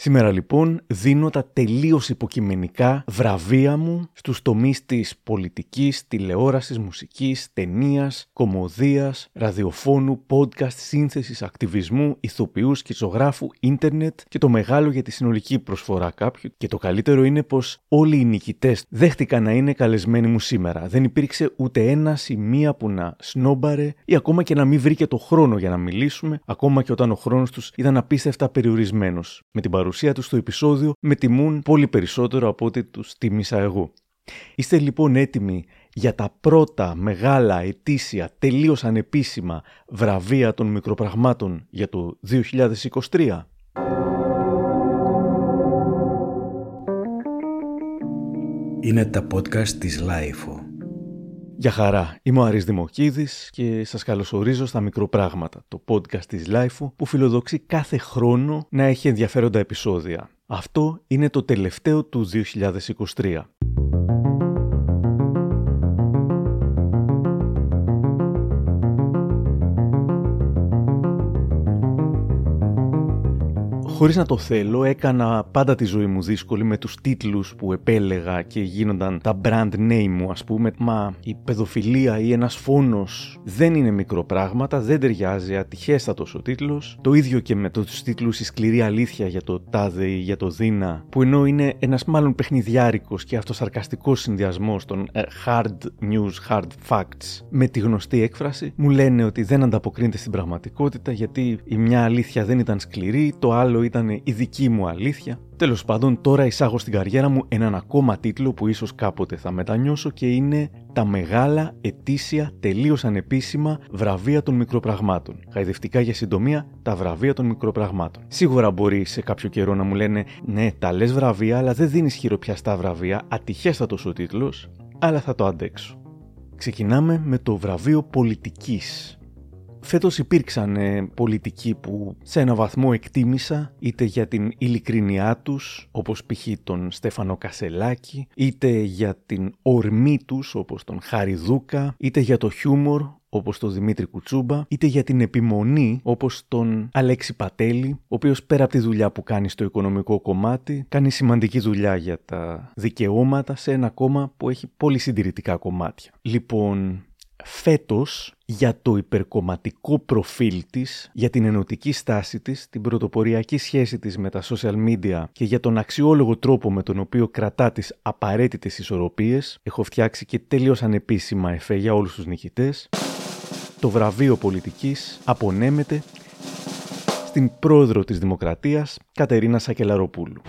Σήμερα λοιπόν δίνω τα τελείως υποκειμενικά βραβεία μου στους τομείς της πολιτικής, τηλεόρασης, μουσικής, ταινίας, κομμωδίας, ραδιοφώνου, podcast, σύνθεσης, ακτιβισμού, ηθοποιούς, ζωγράφου, ίντερνετ και το μεγάλο για τη συνολική προσφορά κάποιου. Και το καλύτερο είναι πως όλοι οι νικητές δέχτηκαν να είναι καλεσμένοι μου σήμερα. Δεν υπήρξε ούτε ένας ή μία που να σνόμπαρε ή ακόμα και να μην βρήκε το χρόνο για να μιλήσουμε, ακόμα και όταν ο χρόνος τους ήταν απίστευτα περιορισμένος. Με την παρουσία τους στο επεισόδιο με τιμούν πολύ περισσότερο από ό,τι τους τίμησα εγώ. Είστε λοιπόν έτοιμοι για τα πρώτα μεγάλα ετήσια τελείως ανεπίσημα βραβεία των μικροπραγμάτων για το 2023. Είναι τα podcast της Lifeo. Γεια χαρά, είμαι ο Αρής Δημοκίδης και σας καλωσορίζω στα Μικροπράγματα, το podcast της Lifeo που φιλοδοξεί κάθε χρόνο να έχει ενδιαφέροντα επεισόδια. Αυτό είναι το τελευταίο του 2023. Χωρίς να το θέλω, έκανα πάντα τη ζωή μου δύσκολη με τους τίτλους που επέλεγα και γίνονταν τα brand name μου, ας πούμε. Μα η παιδοφιλία ή ένας φόνος δεν είναι μικρό πράγματα, δεν ταιριάζει, ατυχέστατος ο τίτλος. Το ίδιο και με τους τίτλους «Η σκληρή αλήθεια» για το τάδε ή για το δίνα, που ενώ είναι ένας μάλλον παιχνιδιάρικος και αυτοσαρκαστικός συνδυασμός των ε, hard news, hard facts με τη γνωστή έκφραση, μου λένε ότι δεν ανταποκρίνεται στην πραγματικότητα γιατί η μια αλήθεια δεν ήταν σκληρή, το άλλο ήταν η δική μου αλήθεια. Τέλος πάντων, τώρα εισάγω στην καριέρα μου έναν ακόμα τίτλο που ίσως κάποτε θα μετανιώσω και είναι τα μεγάλα ετήσια τελείως ανεπίσημα βραβεία των μικροπραγμάτων. Χαϊδευτικά για συντομία, τα βραβεία των μικροπραγμάτων. Σίγουρα μπορεί σε κάποιο καιρό να μου λένε Ναι, τα λες βραβεία, αλλά δεν δίνεις χειροπιαστά βραβεία, ατυχέστατο ο τίτλος, αλλά θα το αντέξω. Ξεκινάμε με το βραβείο πολιτικής Φέτος υπήρξαν ε, πολιτικοί που σε ένα βαθμό εκτίμησα είτε για την ειλικρινιά τους όπως π.χ. τον Στέφανο Κασελάκη είτε για την ορμή τους όπως τον Χάρη Δούκα είτε για το χιούμορ όπως τον Δημήτρη Κουτσούμπα, είτε για την επιμονή όπως τον Αλέξη Πατέλη, ο οποίος πέρα από τη δουλειά που κάνει στο οικονομικό κομμάτι, κάνει σημαντική δουλειά για τα δικαιώματα σε ένα κόμμα που έχει πολύ συντηρητικά κομμάτια. Λοιπόν, φέτος για το υπερκομματικό προφίλ της, για την ενωτική στάση της, την πρωτοποριακή σχέση της με τα social media και για τον αξιόλογο τρόπο με τον οποίο κρατά τις απαραίτητες ισορροπίες, έχω φτιάξει και τελείως ανεπίσημα εφέ για όλους τους νικητές. Το βραβείο πολιτικής απονέμεται στην πρόεδρο της Δημοκρατίας, Κατερίνα Σακελαροπούλου.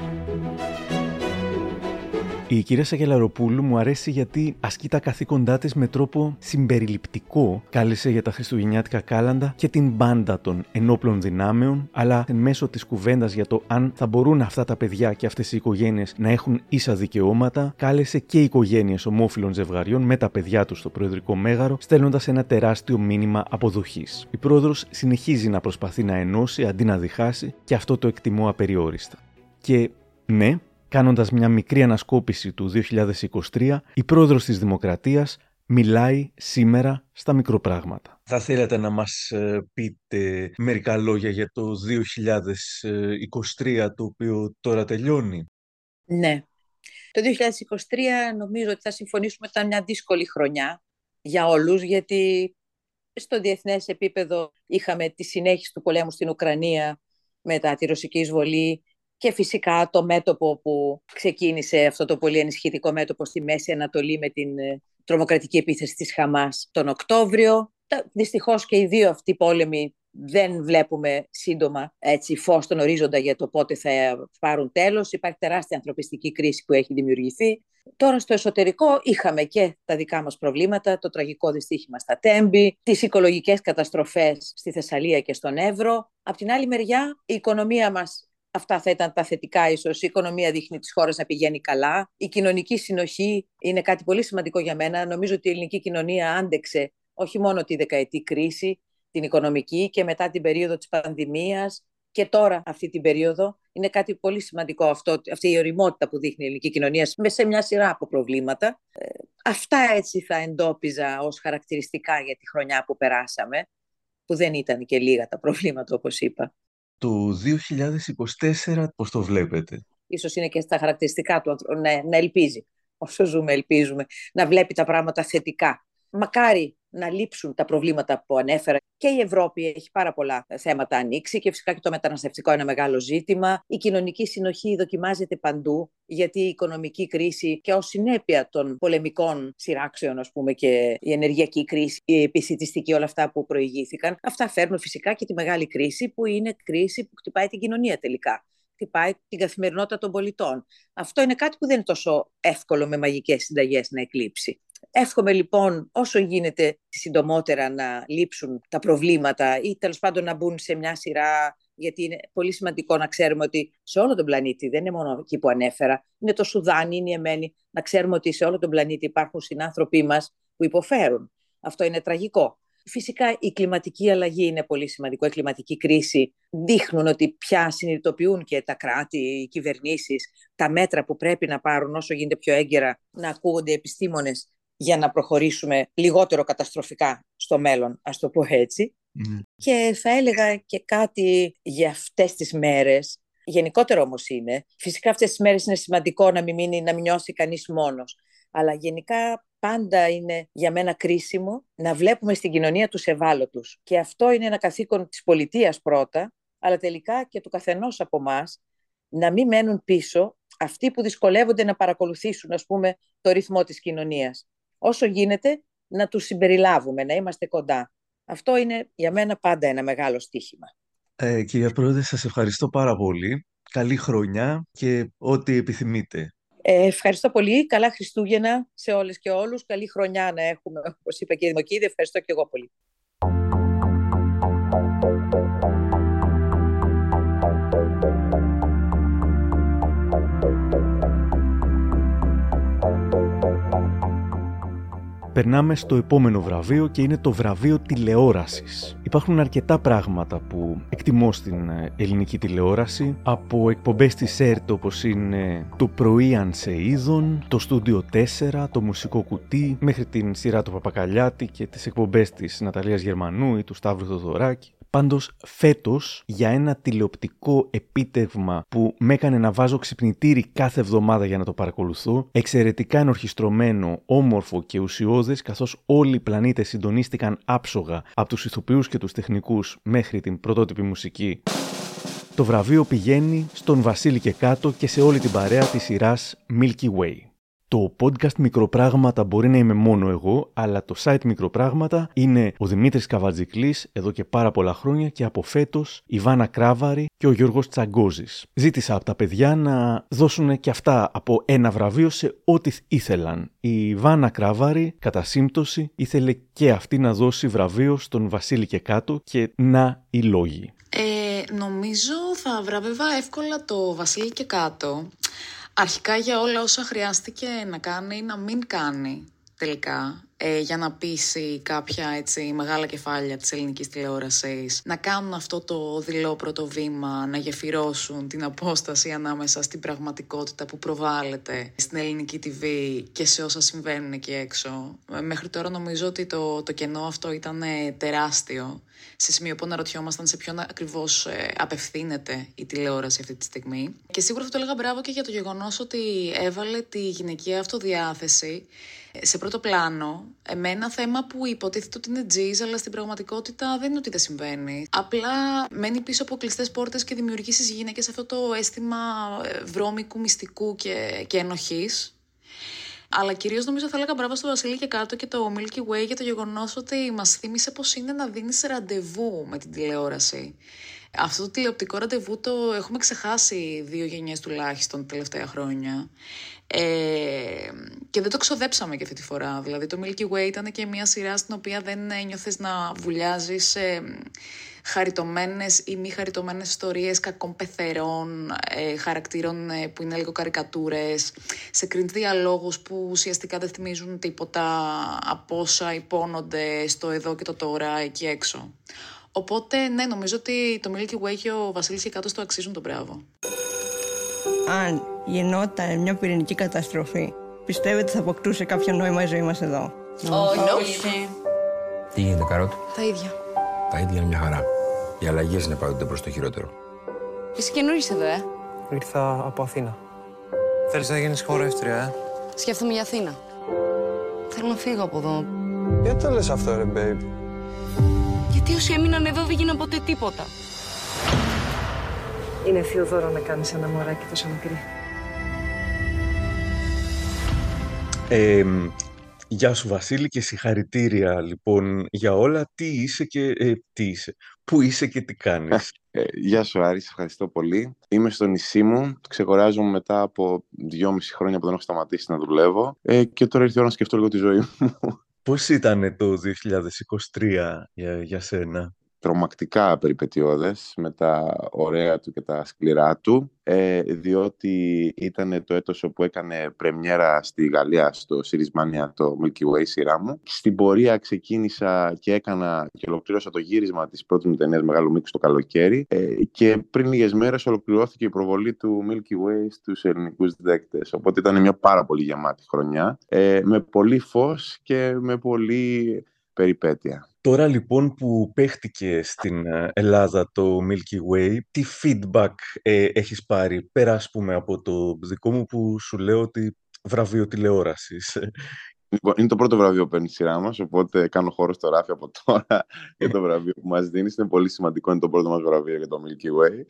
Η κυρία Σαγελαροπούλου μου αρέσει γιατί ασκεί τα καθήκοντά της με τρόπο συμπεριληπτικό. Κάλεσε για τα Χριστουγεννιάτικα κάλαντα και την μπάντα των ενόπλων δυνάμεων, αλλά μέσω της κουβέντας για το αν θα μπορούν αυτά τα παιδιά και αυτές οι οικογένειες να έχουν ίσα δικαιώματα, κάλεσε και οικογένειες ομόφυλων ζευγαριών με τα παιδιά τους στο Προεδρικό Μέγαρο, στέλνοντας ένα τεράστιο μήνυμα αποδοχής. Η πρόεδρος συνεχίζει να προσπαθεί να ενώσει αντί να διχάσει και αυτό το εκτιμώ απεριόριστα. Και ναι, Κάνοντας μια μικρή ανασκόπηση του 2023, η πρόεδρος της Δημοκρατίας μιλάει σήμερα στα μικροπράγματα. Θα θέλατε να μας ε, πείτε μερικά λόγια για το 2023 το οποίο τώρα τελειώνει; Ναι. Το 2023 νομίζω ότι θα συμφωνήσουμε ότι ήταν μια δύσκολη χρονιά για όλους γιατί στο διεθνές επίπεδο είχαμε τη συνέχιση του πολέμου στην Ουκρανία μετά τη ρωσική εισβολή και φυσικά το μέτωπο που ξεκίνησε αυτό το πολύ ενισχυτικό μέτωπο στη Μέση Ανατολή με την ε, τρομοκρατική επίθεση της Χαμάς τον Οκτώβριο. Δυστυχώς και οι δύο αυτοί πόλεμοι δεν βλέπουμε σύντομα έτσι, φως στον ορίζοντα για το πότε θα πάρουν τέλος. Υπάρχει τεράστια ανθρωπιστική κρίση που έχει δημιουργηθεί. Τώρα στο εσωτερικό είχαμε και τα δικά μας προβλήματα, το τραγικό δυστύχημα στα Τέμπη, τις οικολογικές καταστροφές στη Θεσσαλία και στον Εύρο. Απ' την άλλη μεριά η οικονομία μας Αυτά θα ήταν τα θετικά ίσως. Η οικονομία δείχνει τις χώρες να πηγαίνει καλά. Η κοινωνική συνοχή είναι κάτι πολύ σημαντικό για μένα. Νομίζω ότι η ελληνική κοινωνία άντεξε όχι μόνο τη δεκαετή κρίση, την οικονομική και μετά την περίοδο της πανδημίας και τώρα αυτή την περίοδο. Είναι κάτι πολύ σημαντικό αυτό, αυτή η οριμότητα που δείχνει η ελληνική κοινωνία σε μια σειρά από προβλήματα. Ε, αυτά έτσι θα εντόπιζα ως χαρακτηριστικά για τη χρονιά που περάσαμε, που δεν ήταν και λίγα τα προβλήματα όπως είπα. Το 2024 πώς το βλέπετε; Ίσως είναι και στα χαρακτηριστικά του να, να ελπίζει. Όσο ζούμε ελπίζουμε να βλέπει τα πράγματα θετικά. Μακάρι να λείψουν τα προβλήματα που ανέφερα. Και η Ευρώπη έχει πάρα πολλά θέματα ανοίξει και φυσικά και το μεταναστευτικό είναι ένα μεγάλο ζήτημα. Η κοινωνική συνοχή δοκιμάζεται παντού, γιατί η οικονομική κρίση και ως συνέπεια των πολεμικών σειράξεων, ας πούμε, και η ενεργειακή κρίση, η επισητιστική, όλα αυτά που προηγήθηκαν, αυτά φέρνουν φυσικά και τη μεγάλη κρίση, που είναι κρίση που χτυπάει την κοινωνία τελικά χτυπάει την καθημερινότητα των πολιτών. Αυτό είναι κάτι που δεν είναι τόσο εύκολο με μαγικές συνταγές να εκλείψει. Εύχομαι λοιπόν όσο γίνεται συντομότερα να λείψουν τα προβλήματα ή τέλος πάντων να μπουν σε μια σειρά γιατί είναι πολύ σημαντικό να ξέρουμε ότι σε όλο τον πλανήτη, δεν είναι μόνο εκεί που ανέφερα, είναι το Σουδάνι, είναι η Εμένη, να ξέρουμε ότι σε όλο τον πλανήτη υπάρχουν συνάνθρωποι μας που υποφέρουν. Αυτό είναι τραγικό. Φυσικά η κλιματική αλλαγή είναι πολύ σημαντικό, η κλιματική κρίση δείχνουν ότι πια συνειδητοποιούν και τα κράτη, οι κυβερνήσεις, τα μέτρα που πρέπει να πάρουν όσο γίνεται πιο έγκαιρα, να ακούγονται επιστήμονες για να προχωρήσουμε λιγότερο καταστροφικά στο μέλλον, ας το πω έτσι. Mm. Και θα έλεγα και κάτι για αυτές τις μέρες, γενικότερο όμως είναι. Φυσικά αυτές τις μέρες είναι σημαντικό να μην, μείνει, να μην νιώσει κανείς μόνος. Αλλά γενικά πάντα είναι για μένα κρίσιμο να βλέπουμε στην κοινωνία τους ευάλωτους. Και αυτό είναι ένα καθήκον της πολιτείας πρώτα, αλλά τελικά και του καθενός από εμά να μην μένουν πίσω αυτοί που δυσκολεύονται να παρακολουθήσουν, ας πούμε, το ρυθμό της κοινωνίας όσο γίνεται να τους συμπεριλάβουμε, να είμαστε κοντά. Αυτό είναι για μένα πάντα ένα μεγάλο στίχημα. Ε, κυρία Πρόεδρε, σας ευχαριστώ πάρα πολύ. Καλή χρονιά και ό,τι επιθυμείτε. Ε, ευχαριστώ πολύ. Καλά Χριστούγεννα σε όλες και όλους. Καλή χρονιά να έχουμε, όπως είπε και η Δημοκίδη. Ευχαριστώ και εγώ πολύ. Περνάμε στο επόμενο βραβείο και είναι το βραβείο τηλεόρασης. Υπάρχουν αρκετά πράγματα που εκτιμώ στην ε, ελληνική τηλεόραση, από εκπομπές της ΕΡΤ όπως είναι το πρωί αν σε είδων, το στούντιο 4, το μουσικό κουτί, μέχρι την σειρά του Παπακαλιάτη και τις εκπομπές της Ναταλίας Γερμανού ή του Σταύρου Θοδωράκη. Πάντως φέτος για ένα τηλεοπτικό επίτευγμα που με έκανε να βάζω ξυπνητήρι κάθε εβδομάδα για να το παρακολουθώ, εξαιρετικά ενορχιστρωμένο, όμορφο και ουσιώδες καθώς όλοι οι πλανήτες συντονίστηκαν άψογα από τους ηθοποιούς και τους τεχνικούς μέχρι την πρωτότυπη μουσική. Το βραβείο πηγαίνει στον Βασίλη και κάτω και σε όλη την παρέα της σειράς Milky Way. Το podcast Μικροπράγματα μπορεί να είμαι μόνο εγώ, αλλά το site Μικροπράγματα είναι ο Δημήτρης Καβατζικλής εδώ και πάρα πολλά χρόνια και από φέτος η Βάνα Κράβαρη και ο Γιώργος Τσαγκόζης. Ζήτησα από τα παιδιά να δώσουν και αυτά από ένα βραβείο σε ό,τι ήθελαν. Η Βάνα Κράβαρη, κατά σύμπτωση, ήθελε και αυτή να δώσει βραβείο στον Βασίλη και κάτω και να οι λόγοι. Ε, νομίζω θα βραβεύα εύκολα το Βασίλη και κάτω αρχικά για όλα όσα χρειάστηκε να κάνει ή να μην κάνει τελικά ε, για να πείσει κάποια έτσι, μεγάλα κεφάλια της ελληνικής τηλεόρασης να κάνουν αυτό το δειλό πρώτο βήμα, να γεφυρώσουν την απόσταση ανάμεσα στην πραγματικότητα που προβάλλεται στην ελληνική TV και σε όσα συμβαίνουν εκεί έξω. Ε, μέχρι τώρα νομίζω ότι το, το κενό αυτό ήταν τεράστιο σε σημείο που αναρωτιόμασταν σε ποιον ακριβώς ε, απευθύνεται η τηλεόραση αυτή τη στιγμή. Και σίγουρα θα το έλεγα μπράβο και για το γεγονός ότι έβαλε τη γυναικεία αυτοδιάθεση ε, σε πρώτο πλάνο με ένα θέμα που υποτίθεται ότι είναι τζιζ, αλλά στην πραγματικότητα δεν είναι ότι δεν συμβαίνει. Απλά μένει πίσω από κλειστές πόρτες και δημιουργείς στις γυναίκες αυτό το αίσθημα ε, βρώμικου, μυστικού και, και ενοχής. Αλλά κυρίως νομίζω θα έλεγα μπράβο στο Βασίλη και κάτω και το Milky Way για το γεγονός ότι μας θύμισε πώ είναι να δίνεις ραντεβού με την τηλεόραση. Αυτό το τηλεοπτικό ραντεβού το έχουμε ξεχάσει δύο γενιές τουλάχιστον τελευταία χρόνια. Ε, και δεν το ξοδέψαμε και αυτή τη φορά. Δηλαδή το Milky Way ήταν και μια σειρά στην οποία δεν ένιωθες να βουλιάζεις ε, χαριτωμένες ή μη χαριτωμένες ιστορίες κακών πεθερών, ε, χαρακτήρων ε, που είναι λίγο καρικατούρες, σε κρίνει διαλόγους που ουσιαστικά δεν θυμίζουν τίποτα από όσα υπόνονται στο εδώ και το τώρα εκεί έξω. Οπότε, ναι, νομίζω ότι το Milky Way και ο Βασίλης και κάτω στο αξίζουν τον μπράβο. Αν γινόταν μια πυρηνική καταστροφή, πιστεύετε ότι θα αποκτούσε κάποιο νόημα η ζωή μας εδώ; Όχι. Τι γίνεται, Καρότ; Τα ίδια. Τα ίδια είναι μια χαρά. Οι αλλαγές είναι πάντοτε προς το χειρότερο. Είσαι καινούργιος εδώ, ε. Ήρθα από Αθήνα. Θέλεις να γίνεις χορεύτρια, ε; Σκέφτομαι για Αθήνα. Θέλω να φύγω από εδώ. Γιατί το λες αυτό, ρε, babe. Γιατί όσοι έμειναν εδώ δεν γίναν ποτέ τίποτα. Είναι θείο δώρο να κάνεις ένα μωράκι τόσο μικρή. Ε, γεια σου Βασίλη και συγχαρητήρια λοιπόν για όλα. Τι είσαι και ε, τι είσαι. Πού είσαι και τι κάνεις. Ε, γεια σου Άρη, σε ευχαριστώ πολύ. Είμαι στο νησί μου, ξεκοράζομαι μετά από δυόμιση χρόνια που δεν έχω σταματήσει να δουλεύω ε, και τώρα ήρθε η ώρα να σκεφτώ λίγο τη ζωή μου. Πώς ήταν το 2023 για, για σένα; Τρομακτικά περιπετειώδες με τα ωραία του και τα σκληρά του ε, διότι ήταν το έτος όπου έκανε πρεμιέρα στη Γαλλία στο Sirismania το Milky Way σειρά μου. Στην πορεία ξεκίνησα και έκανα και ολοκλήρωσα το γύρισμα της πρώτης μου ταινίας Μεγάλου Μήκου το καλοκαίρι ε, και πριν λίγες μέρες ολοκληρώθηκε η προβολή του Milky Way στους ελληνικούς δέκτες. Οπότε ήταν μια πάρα πολύ γεμάτη χρονιά ε, με πολύ φως και με πολύ περιπέτεια. Τώρα λοιπόν που παίχτηκε στην ε, Ελλάδα το Milky Way, τι feedback ε, έχεις πάρει; Πέρα ας πούμε από το δικό μου που σου λέω ότι βραβείο τηλεόρασης. Λοιπόν, είναι το πρώτο βραβείο που παίρνει η σειρά μας, οπότε κάνω χώρο στο ράφι από τώρα για το βραβείο που μας δίνεις. Είναι πολύ σημαντικό, είναι το πρώτο μας βραβείο για το Milky Way.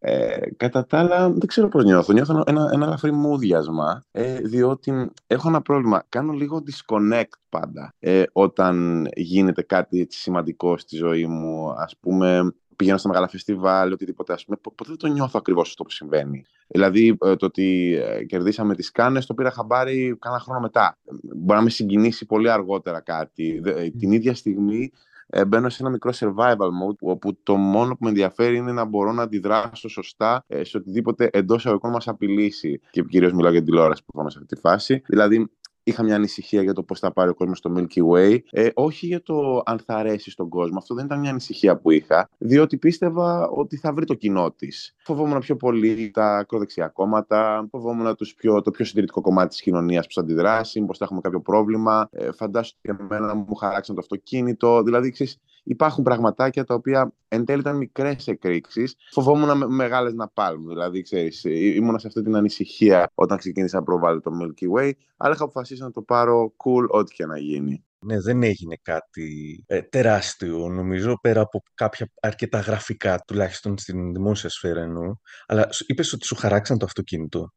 Ε, κατά τα άλλα, δεν ξέρω πώς νιώθω. Νιώθω ένα, ένα ελαφρύ μούδιασμα, ε, διότι έχω ένα πρόβλημα. Κάνω λίγο disconnect πάντα ε, όταν γίνεται κάτι έτσι σημαντικό στη ζωή μου. Ας πούμε, πηγαίνω στα μεγάλα φεστιβάλ, οτιδήποτε, ας πούμε, ποτέ δεν το νιώθω ακριβώς αυτό που συμβαίνει. Δηλαδή, ε, το ότι ε, κερδίσαμε τις Κάνες, το πήρα χαμπάρι κάνα χρόνο μετά. Μπορεί να με συγκινήσει πολύ αργότερα κάτι. Ε, την ίδια στιγμή ε, μπαίνω σε ένα μικρό survival mode όπου το μόνο που με ενδιαφέρει είναι να μπορώ να αντιδράσω σωστά ε, σε οτιδήποτε εντός εισαγωγικών μας απειλήσει. Και κυρίως μιλάω για την τηλεόραση που σε αυτή τη φάση. Δηλαδή, είχα μια ανησυχία για το πώς θα πάρει ο κόσμος στο Milky Way. Ε, όχι για το αν θα αρέσει στον κόσμο. Αυτό δεν ήταν μια ανησυχία που είχα, διότι πίστευα ότι θα βρει το κοινό της. Φοβόμουν πιο πολύ τα ακροδεξιά κόμματα, φοβόμουν τους πιο, το πιο συντηρητικό κομμάτι της κοινωνίας που θα αντιδράσει, πώ θα έχουμε κάποιο πρόβλημα. Ε, φαντάσου ότι εμένα μου χαράξαν το αυτοκίνητο. Δηλαδή, ξέρεις, υπάρχουν πραγματάκια τα οποία εν τέλει ήταν μικρές εκρήξεις. Φοβόμουν με, μεγάλες να πάρουν. Δηλαδή, ξέρεις, ήμουν σε αυτή την ανησυχία όταν ξεκίνησα να προβάλλω το Milky Way, αλλά είχα αποφασίσει να το πάρω cool ό,τι και να γίνει. Ναι, δεν έγινε κάτι ε, τεράστιο, νομίζω, πέρα από κάποια αρκετά γραφικά, τουλάχιστον στην δημόσια σφαίρα εννοώ. Αλλά είπες ότι σου χαράξαν το αυτοκίνητο.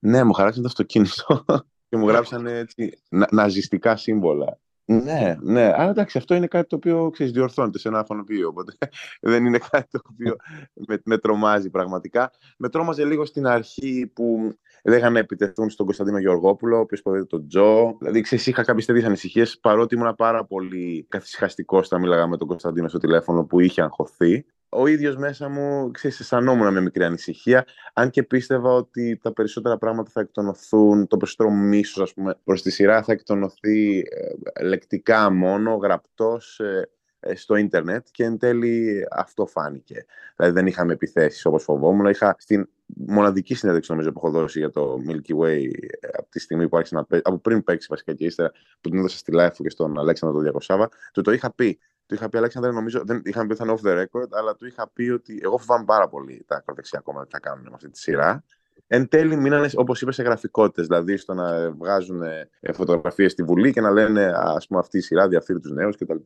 Ναι, μου χαράξαν το αυτοκίνητο και μου γράψαν έτσι, να, ναζιστικά σύμβολα. Ναι, ναι. Αλλά εντάξει, αυτό είναι κάτι το οποίο ξέρεις, διορθώνεται σε ένα φωνοποιείο. Οπότε δεν είναι κάτι το οποίο με, με τρομάζει πραγματικά. Με τρόμαζε λίγο στην αρχή που δεν είχαν επιτεθούν στον Κωνσταντίνο Γεωργόπουλο, ο οποίος υποδέχεται τον Τζο. Δηλαδή, ξέρεις, είχα κάποιες τέτοιες ανησυχίες, παρότι ήμουν πάρα πολύ καθυσυχαστικό όταν μίλαγα με τον Κωνσταντίνο στο τηλέφωνο που είχε αγχωθεί. Ο ίδιος μέσα μου, ξέρεις, αισθανόμουν με μικρή ανησυχία, αν και πίστευα ότι τα περισσότερα πράγματα θα εκτονωθούν, το περισσότερο μίσος, ας πούμε, προς τη σειρά θα εκτονωθεί ε, λεκτικά μόνο, γραπτός, ε, ε, στο ίντερνετ και εν τέλει αυτό φάνηκε. Δηλαδή δεν είχαμε επιθέσεις όπως φοβόμουν. Είχα στην μοναδική συνέντευξη νομίζω που έχω δώσει για το Milky Way ε, από τη στιγμή που άρχισε να παίξει, από πριν παίξει βασικά και ύστερα που την έδωσα στη live και στον Αλέξανδρο τον Διακοσάβα, του το είχα πει. Του είχα πει, Αλέξανδρο, νομίζω, δεν είχαμε πει θα off the record, αλλά του είχα πει ότι εγώ φοβάμαι πάρα πολύ τα ακροδεξιά κόμματα που θα κάνουν με αυτή τη σειρά Εν τέλει μείνανε, όπως είπες, σε γραφικότητες. Δηλαδή στο να βγάζουν ε, φωτογραφίες στη Βουλή και να λένε ας πούμε αυτή η σειρά διαφύρει τους νέους κτλ.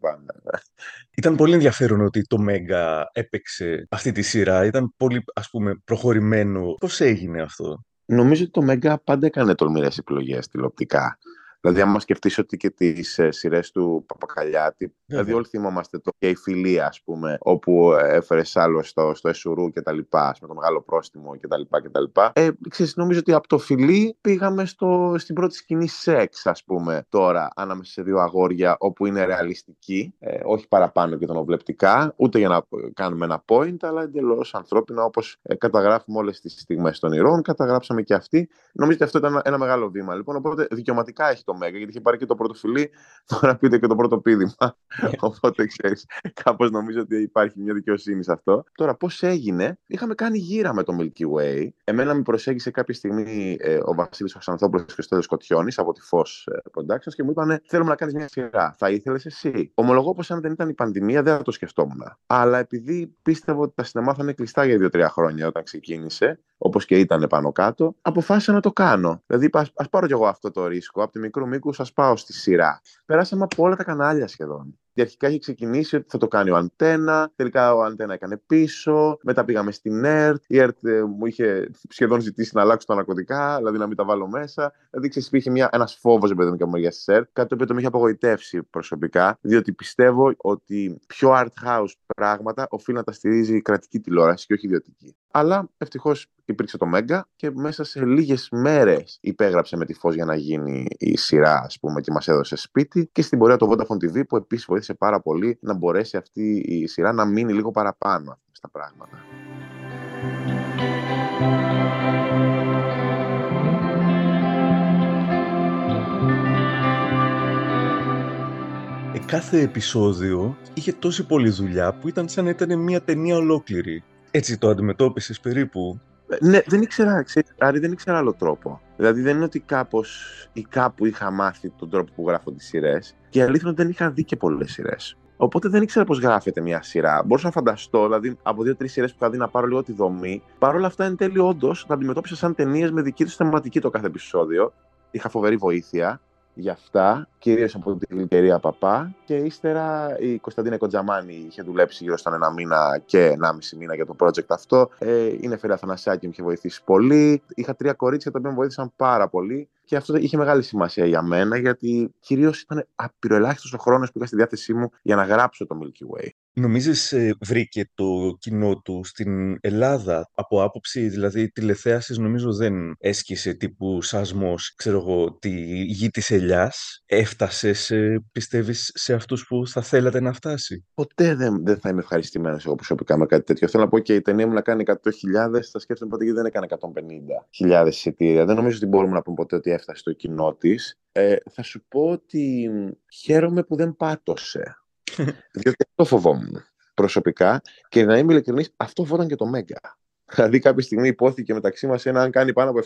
Ήταν πολύ ενδιαφέρον ότι το Μέγκα έπαιξε αυτή τη σειρά. Ήταν πολύ ας πούμε προχωρημένο. Πώς έγινε αυτό; Νομίζω ότι το Μέγκα πάντα έκανε τολμηρές επιλογές τηλεοπτικά. Δηλαδή, άμα σκεφτείς ότι και τις ε, σειρές του Παπακαλιάτη, yeah. δηλαδή όλοι θυμόμαστε το και η φιλία, ας πούμε, όπου έφερες άλλο στο, στο Εσουρού και τα λοιπά, με το μεγάλο πρόστιμο και τα λοιπά και τα λοιπά. Ε, ξέρεις, νομίζω ότι από το φιλί πήγαμε στο, στην πρώτη σκηνή σεξ, ας πούμε, τώρα, ανάμεσα σε δύο αγόρια, όπου είναι ρεαλιστική, ε, όχι παραπάνω και τον ούτε για να κάνουμε ένα point, αλλά εντελώς ανθρώπινα, όπως ε, καταγράφουμε όλες τις στιγμές των ηρών, καταγράψαμε και αυτή. Νομίζω ότι αυτό ήταν ένα μεγάλο βήμα, λοιπόν, οπότε δικαιωματικά έχει το το Μέγκα, γιατί είχε πάρει και το πρώτο φιλί, τώρα πείτε και το πρώτο πίδημα. Οπότε ξέρεις, κάπως νομίζω ότι υπάρχει μια δικαιοσύνη σε αυτό. Τώρα, πώς έγινε, είχαμε κάνει γύρα με το Milky Way. Εμένα με προσέγγισε κάποια στιγμή ε, ο Βασίλης Χρυσανθόπουλος και ο Στέλιος Κοτιόνη από τη Φως ε, Productions και μου είπαν: Θέλουμε να κάνεις μια σειρά. Θα ήθελες εσύ; Ομολογώ πως αν δεν ήταν η πανδημία δεν θα το σκεφτόμουν. Αλλά επειδή πίστευα ότι τα σινεμά θα είναι κλειστά για δύο-τρία χρόνια όταν ξεκίνησε, όπως και ήταν πάνω κάτω, αποφάσισα να το κάνω. Δηλαδή, ας πάρω κι εγώ αυτό το ρίσκο. Από τη μικρού μήκου, α πάω στη σειρά. Περάσαμε από όλα τα κανάλια σχεδόν. Και αρχικά είχε ξεκινήσει ότι θα το κάνει ο Αντένα. Τελικά ο Αντένα έκανε πίσω. Μετά πήγαμε στην ΕΡΤ. Η ΕΡΤ ε, μου είχε σχεδόν ζητήσει να αλλάξω τα ναρκωτικά, δηλαδή να μην τα βάλω μέσα. Δηλαδή, ξέρεις, υπήρχε ένας φόβος, επειδή μου και από της ΕΡΤ. Κάτι το οποίο το με είχε απογοητεύσει προσωπικά, διότι πιστεύω ότι πιο art house πράγματα οφείλει να τα στηρίζει η κρατική τηλεόραση και όχι ιδιωτική. Αλλά ευτυχώς υπήρξε το Μέγκα και μέσα σε λίγες μέρες υπέγραψε με τη φως για να γίνει η σειρά, ας πούμε, και μας έδωσε σπίτι. Και στην πορεία το Vodafone TV που επίσης βοήθησε πάρα πολύ να μπορέσει αυτή η σειρά να μείνει λίγο παραπάνω στα πράγματα. Ε, κάθε επεισόδιο είχε τόση πολλή δουλειά που ήταν σαν να ήταν μια ταινία ολόκληρη. Έτσι το αντιμετώπισες περίπου; Ε, ναι, δεν ήξερα, ξέρεις, Άρη, δεν ήξερα άλλο τρόπο. Δηλαδή δεν είναι ότι κάπως ή κάπου είχα μάθει τον τρόπο που γράφω τις σειρές. Και αλήθεια δεν είχα δει και πολλές σειρές. Οπότε δεν ήξερα πώς γράφεται μια σειρά. Μπορούσα να φανταστώ, δηλαδή από δύο-τρεις σειρές που είχα δει να πάρω λίγο τη δομή. Παρ' όλα αυτά, εν τέλει, όντως, τα αντιμετώπισα σαν ταινίες με δική τους θεματική το κάθε επεισόδιο. Είχα φοβερή βοήθεια για αυτά, κυρίως από την εταιρεία Παπά. Και ύστερα η Κωνσταντίνα Κοντζαμάνη είχε δουλέψει γύρω στον ένα μήνα και ένα μισή μήνα για το project αυτό. Ε, η Νεφέρη Αθανασιάκη μου είχε βοηθήσει πολύ. Είχα τρία κορίτσια τα οποία με βοήθησαν πάρα πολύ. Και αυτό είχε μεγάλη σημασία για μένα, γιατί κυρίως ήταν απειροελάχιστος ο χρόνος που είχα στη διάθεσή μου για να γράψω το Milky Way. Νομίζεις ε, βρήκε το κοινό του στην Ελλάδα; Από άποψη δηλαδή τηλεθέασης νομίζω δεν έσκησε τύπου σασμός ξέρω εγώ τη γη της ελιάς έφτασες ε, πιστεύεις σε αυτούς που θα θέλατε να φτάσει; Ποτέ δεν, δεν θα είμαι ευχαριστημένος εγώ προσωπικά με κάτι τέτοιο. Θέλω να πω και η ταινία μου να κάνει 100.000, θα σκέφτομαι ποτέ γιατί δεν έκανε 150.000 εισιτήρια. Δεν νομίζω ότι μπορούμε να πούμε ποτέ ότι έφτασε το κοινό της. Ε, θα σου πω ότι χαίρομαι που δεν πάτωσε. Διότι αυτό φοβόμουν προσωπικά και να είμαι ειλικρινής, αυτό φόταν και το Μέγκα. Δηλαδή, κάποια στιγμή υπόθηκε μεταξύ μας ένα αν κάνει πάνω από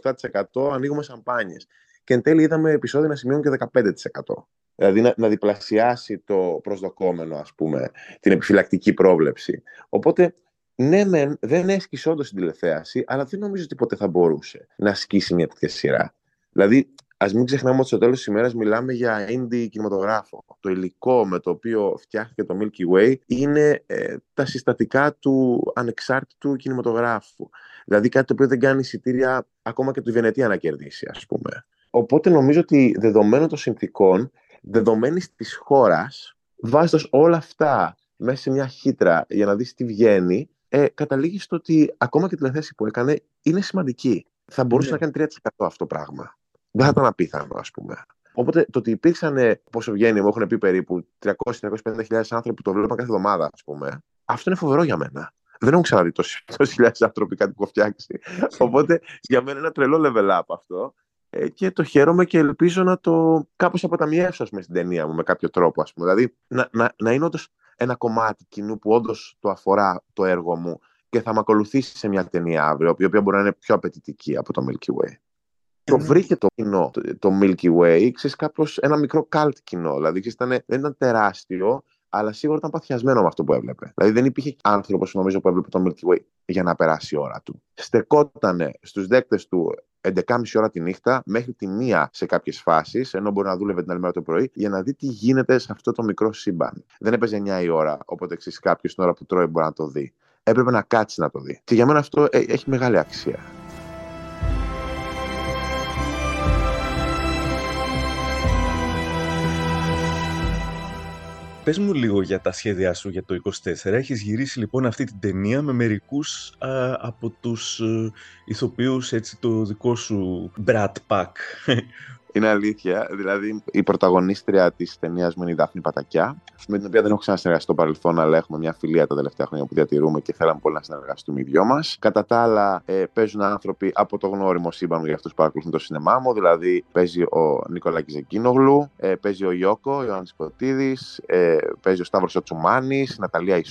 7%, ανοίγουμε σαμπάνιες. Και εν τέλει είδαμε επεισόδια να σημειώνουν και 15%. Δηλαδή να, να διπλασιάσει το προσδοκόμενο, ας πούμε, την επιφυλακτική πρόβλεψη. Οπότε, ναι, μεν, δεν έσκησε όντως την τηλεθέαση, αλλά δεν νομίζω ότι ποτέ θα μπορούσε να ασκήσει μια τέτοια σειρά. Δηλαδή, Α μην ξεχνάμε ότι στο τέλος της ημέρας μιλάμε για indie κινηματογράφο. Το υλικό με το οποίο φτιάχτηκε το Milky Way είναι ε, τα συστατικά του ανεξάρτητου κινηματογράφου. Δηλαδή κάτι το οποίο δεν κάνει εισιτήρια ακόμα και τη Βενετία να κερδίσει, ας πούμε. Οπότε νομίζω ότι δεδομένων των συνθήκων, δεδομένης της χώρας, βάζοντας όλα αυτά μέσα σε μια χύτρα για να δεις τι βγαίνει, ε, καταλήγεις στο ότι ακόμα και τη θέση που έκανε είναι σημαντική. Θα μπορούσε ναι. να κάνει 3% αυτό το πράγμα δεν θα ήταν απίθανο, ας πούμε. Οπότε το ότι υπήρξαν, πόσο βγαίνει, μου έχουν πει περίπου 300-350 άνθρωποι που το βλέπαν κάθε εβδομάδα, ας πούμε, αυτό είναι φοβερό για μένα. Δεν έχω ξαναδεί τόσε χιλιάδες άνθρωποι κάτι που έχω φτιάξει. Οπότε για μένα είναι ένα τρελό level up αυτό. Ε, και το χαίρομαι και ελπίζω να το κάπως αποταμιεύσω με στην ταινία μου με κάποιο τρόπο, ας πούμε. Δηλαδή να, να, να είναι όντως ένα κομμάτι κοινού που όντως το αφορά το έργο μου και θα με ακολουθήσει σε μια ταινία αύριο, η οποία μπορεί να είναι πιο απαιτητική από το Milky Way το βρήκε το κοινό, το, Milky Way, ξέρεις, κάπως ένα μικρό cult κοινό. Δηλαδή, ήταν, δεν ήταν τεράστιο, αλλά σίγουρα ήταν παθιασμένο με αυτό που έβλεπε. Δηλαδή, δεν υπήρχε άνθρωπος, νομίζω, που έβλεπε το Milky Way για να περάσει η ώρα του. Στεκότανε στους δέκτες του 11.30 ώρα τη νύχτα μέχρι τη μία σε κάποιες φάσεις, ενώ μπορεί να δούλευε την άλλη μέρα το πρωί, για να δει τι γίνεται σε αυτό το μικρό σύμπαν. Δεν έπαιζε 9 η ώρα, οπότε εξή κάποιος την ώρα που τρώει μπορεί να το δει. Έπρεπε να κάτσει να το δει. Και για μένα αυτό ε, έχει μεγάλη αξία. Πες μου λίγο για τα σχέδιά σου για το 24. Έχεις γυρίσει λοιπόν αυτή την ταινία με μερικούς από τους ε, ηθοποιούς, έτσι το δικό σου Brad Pack Είναι αλήθεια. Δηλαδή, η πρωταγωνίστρια της ταινίας μου είναι η Δάφνη Πατακιά, με την οποία δεν έχω ξανασυνεργαστεί στο παρελθόν, αλλά έχουμε μια φιλία τα τελευταία χρόνια που διατηρούμε και θέλαμε πολύ να συνεργαστούμε οι δυο μας. Κατά τα άλλα, ε, παίζουν άνθρωποι από το γνώριμο σύμπαν για αυτούς που παρακολουθούν το σινεμά μου. Δηλαδή, παίζει ο Νικολάκη Ζεκίνογλου, ε, παίζει ο Ιώκο, ο Ιωάννης Κωτίδη, ε, παίζει ο Σταύρος Οτσουμάνης, η Ναταλία η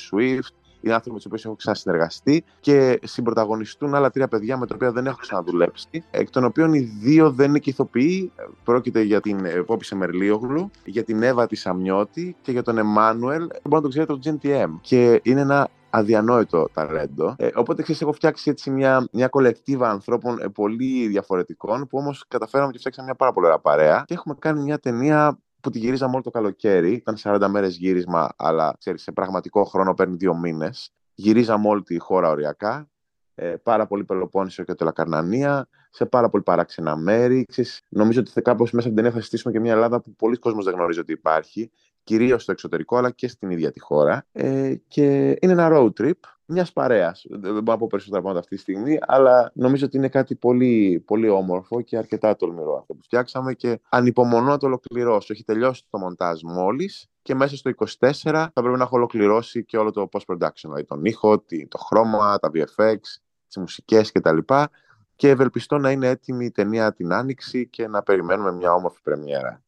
Swift, είναι άνθρωποι με τους οποίους έχω ξανασυνεργαστεί και συμπροταγωνιστούν άλλα τρία παιδιά με τα οποία δεν έχω ξαναδουλέψει. Εκ των οποίων οι δύο δεν είναι και ηθοποιοί. Πρόκειται για την Πόπη Σεμερλίογλου, για την Εύα τη Αμιώτη και για τον Εμμάνουελ. Μπορεί να το ξέρετε, το GNTM. Και είναι ένα αδιανόητο ταλέντο. Ε, οπότε ξέρεις, έχω φτιάξει έτσι μια, μια κολεκτίβα ανθρώπων ε, πολύ διαφορετικών, που όμως καταφέραμε και φτιάξαμε μια πάρα πολύ ωραία παρέα. Και έχουμε κάνει μια ταινία που τη γυρίζαμε όλο το καλοκαίρι. Ήταν 40 μέρες γύρισμα, αλλά ξέρεις, σε πραγματικό χρόνο παίρνει δύο μήνες. Γυρίζαμε όλη τη χώρα οριακά. Ε, πάρα πολύ Πελοπόννησο και Τελακαρνανία, σε πάρα πολύ παράξενα μέρη. Ξέρεις, νομίζω ότι κάπως μέσα από την ταινία θα συστήσουμε και μια Ελλάδα που πολλοί κόσμος δεν γνωρίζει ότι υπάρχει, κυρίως στο εξωτερικό, αλλά και στην ίδια τη χώρα. Ε, και είναι ένα road trip μιας παρέας. Δεν μπορώ να πω περισσότερα πράγματα αυτή τη στιγμή, αλλά νομίζω ότι είναι κάτι πολύ, πολύ όμορφο και αρκετά τολμηρό αυτό που φτιάξαμε και ανυπομονώ να το ολοκληρώσω. Έχει τελειώσει το μοντάζ μόλις και μέσα στο 24 θα πρέπει να έχω ολοκληρώσει και όλο το post-production, δηλαδή τον ήχο, το χρώμα, τα VFX, τις μουσικές κτλ. Και ευελπιστώ να είναι έτοιμη η ταινία την Άνοιξη και να περιμένουμε μια όμορφη πρεμιέρα.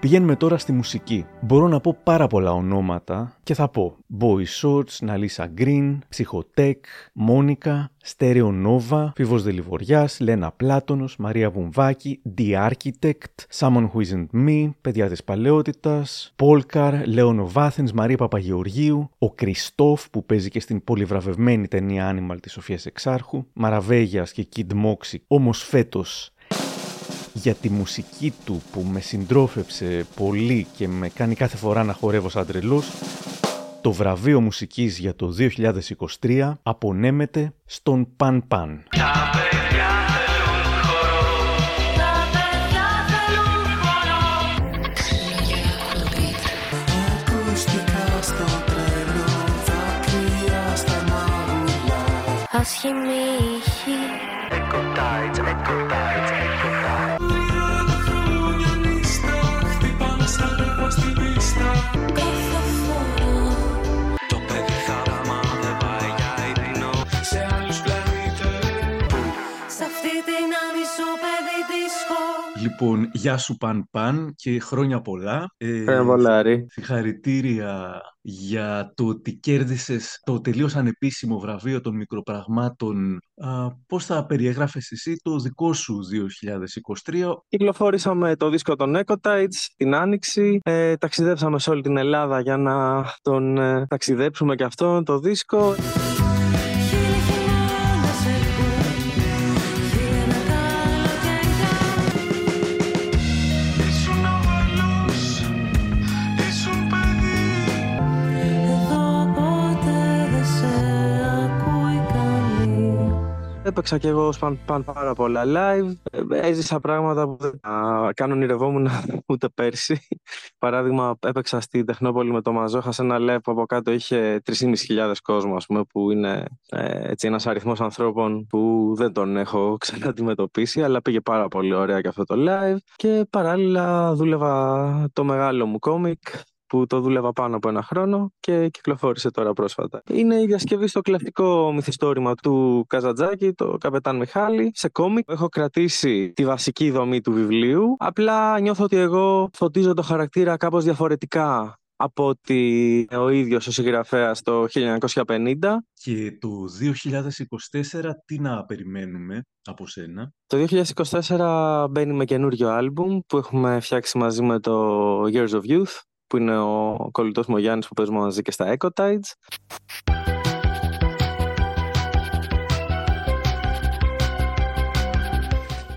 Πηγαίνουμε τώρα στη μουσική. Μπορώ να πω πάρα πολλά ονόματα και θα πω Boy Shorts, Ναλίσα Green, Ψυχοτέκ, Μόνικα, Στέρεο Νόβα, Φίβος Δελιβοριάς, Λένα Πλάτωνος, Μαρία Βουμβάκη, The Architect, Someone Who Isn't Me, Παιδιά της Παλαιότητας, Πόλκαρ, Λέωνο Βάθενς, Μαρία Παπαγεωργίου, ο Κριστόφ που παίζει και στην πολυβραβευμένη ταινία Animal της Σοφίας Εξάρχου, Μαραβέγιας και Kid Moxie, όμως φέτος για τη μουσική του που με συντρόφεψε πολύ και με κάνει κάθε φορά να χορεύω σαν τρελός, το βραβείο μουσικής για το 2023 απονέμεται στον Παν Παν. Λοιπόν, γεια σου Παν Παν και χρόνια πολλά. Ε, χρόνια πολλά, Ρή. Συγχαρητήρια για το ότι κέρδισες το τελείως ανεπίσημο βραβείο των μικροπραγμάτων. Α, πώς θα περιεγράφεις εσύ το δικό σου 2023? Κυκλοφόρησαμε το δίσκο των Ecotides την Άνοιξη. Ε, ταξιδέψαμε σε όλη την Ελλάδα για να τον ε, ταξιδέψουμε και αυτόν το δίσκο. Έπαιξα και εγώ σπαν, παν πάρα πολλά live. Ε, έζησα πράγματα που δεν κάνω ονειρευόμουν ούτε πέρσι. Παράδειγμα, έπαιξα στην Τεχνόπολη με το Μαζόχα σε ένα live που από κάτω είχε 3.500 κόσμο, ας πούμε, που είναι ε, έτσι ένας αριθμός ανθρώπων που δεν τον έχω ξαναντιμετωπίσει, αλλά πήγε πάρα πολύ ωραία και αυτό το live. Και παράλληλα δούλευα το μεγάλο μου κόμικ, που το δούλευα πάνω από ένα χρόνο και κυκλοφόρησε τώρα πρόσφατα. Είναι η διασκευή στο κλασικό μυθιστόρημα του Καζατζάκη, το Καπετάν Μιχάλη, σε κόμικ. Έχω κρατήσει τη βασική δομή του βιβλίου. Απλά νιώθω ότι εγώ φωτίζω το χαρακτήρα κάπως διαφορετικά από ότι ο ίδιος ο συγγραφέας το 1950. Και το 2024 τι να περιμένουμε από σένα; Το 2024 μπαίνει με καινούριο άλμπουμ που έχουμε φτιάξει μαζί με το Years of Youth που είναι ο κολλητός μου ο Γιάννης που παίζουμε μαζί και στα Ecotides.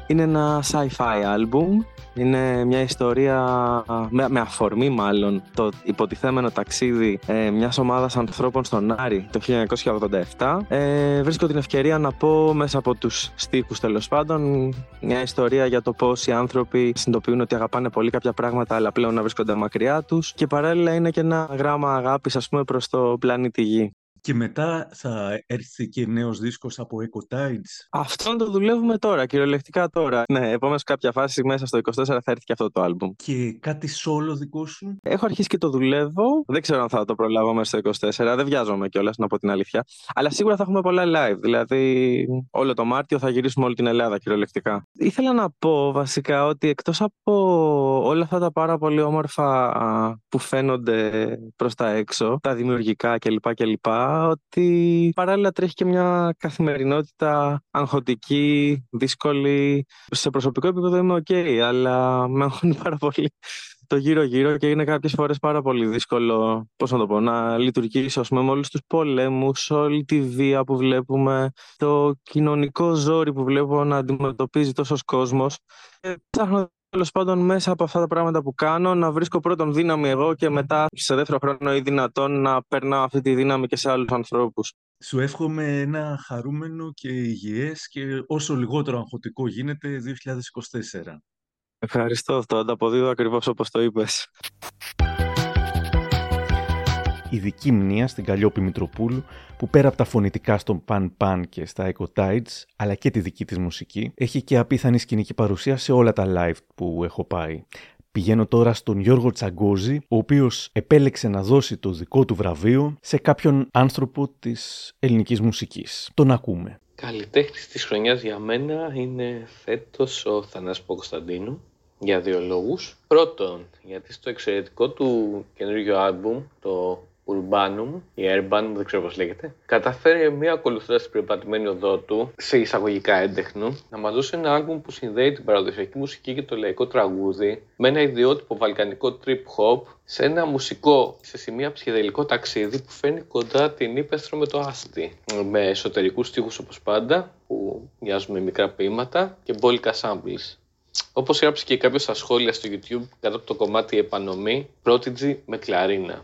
Είναι ένα sci-fi album είναι μια ιστορία με, με αφορμή μάλλον το υποτιθέμενο ταξίδι ε, μιας ομάδας ανθρώπων στον Άρη το 1987. Ε, βρίσκω την ευκαιρία να πω μέσα από τους στίχους τέλος πάντων μια ιστορία για το πώς οι άνθρωποι συνειδητοποιούν ότι αγαπάνε πολύ κάποια πράγματα αλλά πλέον να βρίσκονται μακριά τους και παράλληλα είναι και ένα γράμμα αγάπης ας πούμε προς το πλανήτη Γη. Και μετά θα έρθει και νέος δίσκος από Echo Tides. Αυτό το δουλεύουμε τώρα, κυριολεκτικά τώρα. Ναι, επομένω κάποια φάση μέσα στο 24 θα έρθει και αυτό το άλμπουμ. Και κάτι solo δικό σου; Έχω αρχίσει και το δουλεύω. Δεν ξέρω αν θα το προλάβω μέσα στο 24. Δεν βιάζομαι κιόλας, να πω την αλήθεια. Αλλά σίγουρα θα έχουμε πολλά live. Δηλαδή, όλο το Μάρτιο θα γυρίσουμε όλη την Ελλάδα κυριολεκτικά. Ήθελα να πω βασικά ότι εκτός από όλα αυτά τα πάρα πολύ όμορφα που φαίνονται προς τα έξω, τα δημιουργικά κλπ. κλπ ότι παράλληλα τρέχει και μια καθημερινότητα αγχωτική, δύσκολη. Σε προσωπικό επίπεδο είμαι ok, αλλά με αγχώνει πάρα πολύ το γύρω-γύρω και είναι κάποιες φορές πάρα πολύ δύσκολο πώς να το πω, να λειτουργήσει με όλους τους πολέμους, όλη τη βία που βλέπουμε, το κοινωνικό ζόρι που βλέπω να αντιμετωπίζει τόσος κόσμος. Ψάχνω τέλος πάντων μέσα από αυτά τα πράγματα που κάνω να βρίσκω πρώτον δύναμη εγώ και μετά σε δεύτερο χρόνο ή δυνατόν να περνάω αυτή τη δύναμη και σε άλλους ανθρώπους. Σου εύχομαι ένα χαρούμενο και υγιές και όσο λιγότερο αγχωτικό γίνεται 2024. Ευχαριστώ, το ανταποδίδω ακριβώς όπως το είπες ειδική μνήμα στην Καλλιόπη Μητροπούλου που πέρα από τα φωνητικά στον Pan Pan και στα Echo Tides, αλλά και τη δική της μουσική, έχει και απίθανη σκηνική παρουσία σε όλα τα live που έχω πάει. Πηγαίνω τώρα στον Γιώργο Τσαγκόζη, ο οποίος επέλεξε να δώσει το δικό του βραβείο σε κάποιον άνθρωπο της ελληνικής μουσικής. Τον ακούμε. Καλλιτέχνης της χρονιάς για μένα είναι φέτος ο Θανάσης Κωνσταντίνου για δύο λόγους. Πρώτον, γιατί στο εξαιρετικό του καινούργιο άλμπουμ, το Urbanum, η Urban, δεν ξέρω πώς λέγεται, καταφέρει μια ακολουθώντας την περπατημένη οδό του, σε εισαγωγικά έντεχνου, να μα δώσει ένα άλμπουμ που συνδέει την παραδοσιακή μουσική και το λαϊκό τραγούδι με ένα ιδιότυπο βαλκανικό trip hop σε ένα μουσικό, σε σημεία ψυχεδελικό ταξίδι που φέρνει κοντά την ύπεθρο με το άστι. Με εσωτερικούς στίχους όπως πάντα, που μοιάζουν με μικρά ποίηματα και μπόλικα samples. Όπως έγραψε και κάποιος στα σχόλια στο YouTube κάτω από το κομμάτι επανομή, Prodigy με κλαρίνα.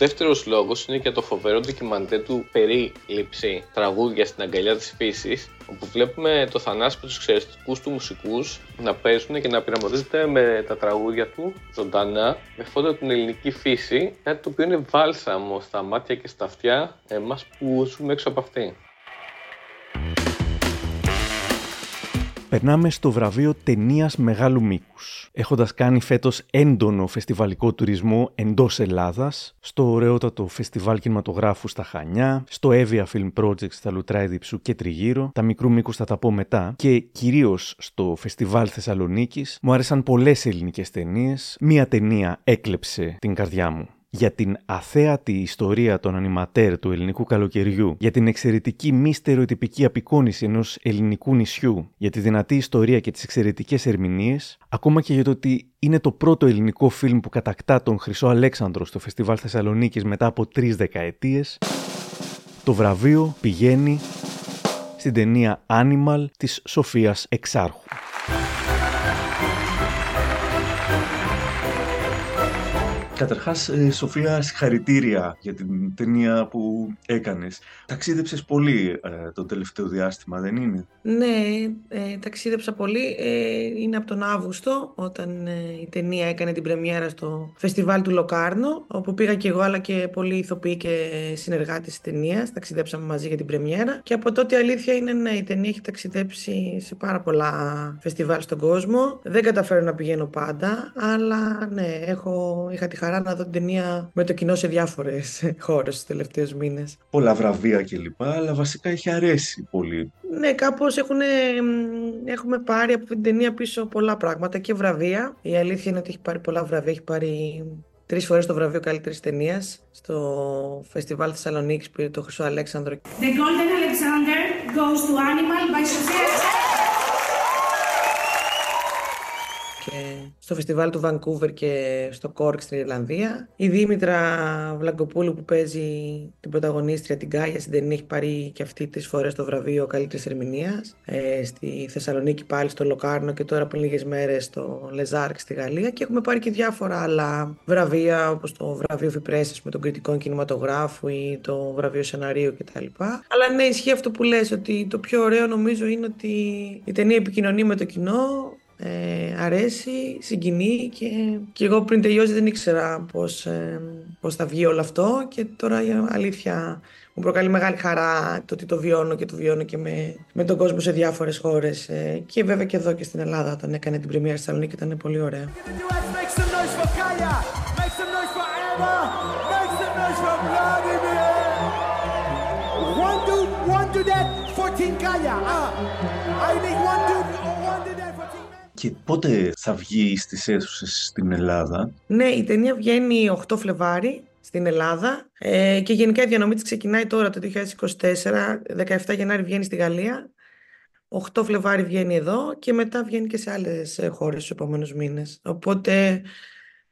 Δεύτερος λόγος είναι και το φοβερό ντοκιμαντέ του περίληψη τραγούδια στην αγκαλιά της φύσης, όπου βλέπουμε το θανάσιμο τους εξαιρετικού του μουσικούς να παίζουν και να πειραματίζονται με τα τραγούδια του ζωντανά, με φόντο την ελληνική φύση, κάτι το οποίο είναι βάλσαμο στα μάτια και στα αυτιά εμάς που ζούμε έξω από αυτή. Περνάμε στο βραβείο ταινίας μεγάλου μήκους. Έχοντας κάνει φέτος έντονο φεστιβαλικό τουρισμό εντός Ελλάδας, στο ωραιότατο φεστιβάλ κινηματογράφου στα Χανιά, στο Evia Film Project στα Λουτράιδη Ψου και Τριγύρω, τα μικρού μήκους θα τα πω μετά, και κυρίως στο φεστιβάλ Θεσσαλονίκης, μου άρεσαν πολλές ελληνικές ταινίες. Μία ταινία έκλεψε την καρδιά μου για την αθέατη ιστορία των ανηματέρ του ελληνικού καλοκαιριού, για την εξαιρετική μη στερεοτυπική απεικόνηση ενός ελληνικού νησιού, για τη δυνατή ιστορία και τις εξαιρετικές ερμηνείες, ακόμα και για το ότι είναι το πρώτο ελληνικό φιλμ που κατακτά τον Χρυσό Αλέξανδρο στο Φεστιβάλ Θεσσαλονίκης μετά από τρεις δεκαετίες, το βραβείο πηγαίνει στην ταινία Animal της Σοφίας Εξάρχου. Καταρχάς, ε, Σοφία, συγχαρητήρια για την ταινία που έκανες. Ταξίδεψες πολύ ε, το τελευταίο διάστημα, δεν είναι; Ναι, ε, ταξίδεψα πολύ. Ε, είναι από τον Αύγουστο, όταν ε, η ταινία έκανε την πρεμιέρα στο φεστιβάλ του Λοκάρνο, όπου πήγα και εγώ, αλλά και πολλοί ηθοποιοί και συνεργάτες της ταινίας. Ταξιδέψαμε μαζί για την πρεμιέρα. Και από τότε αλήθεια είναι, ναι, η ταινία έχει ταξιδέψει σε πάρα πολλά φεστιβάλ στον κόσμο. Δεν καταφέρω να πηγαίνω πάντα, αλλά ναι, έχω, είχα τη χαρά χαρά να δω την ταινία με το κοινό σε διάφορες χώρες τους τελευταίους μήνες. Πολλά βραβεία κλπ. Αλλά βασικά έχει αρέσει πολύ. Ναι, κάπως έχουμε πάρει από την ταινία πίσω πολλά πράγματα και βραβεία. Η αλήθεια είναι ότι έχει πάρει πολλά βραβεία. Έχει πάρει τρεις φορές το βραβείο καλύτερης ταινίας στο φεστιβάλ Θεσσαλονίκης που πήρε το Χρυσό Αλέξανδρο. The Golden Alexander goes to Animal by Sofia στο φεστιβάλ του Vancouver και στο Κόρκ στην Ιρλανδία. Η Δήμητρα Βλαγκοπούλου που παίζει την πρωταγωνίστρια την Κάγια στην ταινία έχει πάρει και αυτή τρεις φορές το βραβείο καλύτερης ερμηνείας. Ε, στη Θεσσαλονίκη πάλι στο Λοκάρνο και τώρα πριν λίγες μέρες στο Λεζάρκ στη Γαλλία. Και έχουμε πάρει και διάφορα άλλα βραβεία όπως το βραβείο Φιπρέστη με τον κριτικό κινηματογράφου ή το βραβείο σεναρίου κτλ. Αλλά ναι, ισχύει αυτό που λες ότι το πιο ωραίο νομίζω είναι ότι η ταινία επικοινωνεί με το κοινό Ε, αρέσει, συγκινεί και, και εγώ πριν τελειώσει δεν ήξερα πώς, ε, πώς θα βγει όλο αυτό και τώρα η αλήθεια μου προκαλεί μεγάλη χαρά το ότι το βιώνω και το βιώνω και με, με τον κόσμο σε διάφορες χώρες ε, και βέβαια και εδώ και στην Ελλάδα όταν έκανε την πρεμιέρα στη Θεσσαλονίκη ήταν πολύ ωραία. Και πότε θα βγει στις αίθουσες στην Ελλάδα; Ναι, η ταινία βγαίνει 8 Φλεβάρι στην Ελλάδα ε, και γενικά η διανομή της ξεκινάει τώρα το 2024, 17 Γενάρη βγαίνει στη Γαλλία, 8 Φλεβάρι βγαίνει εδώ και μετά βγαίνει και σε άλλες ε, χώρες στους επόμενους μήνες. Οπότε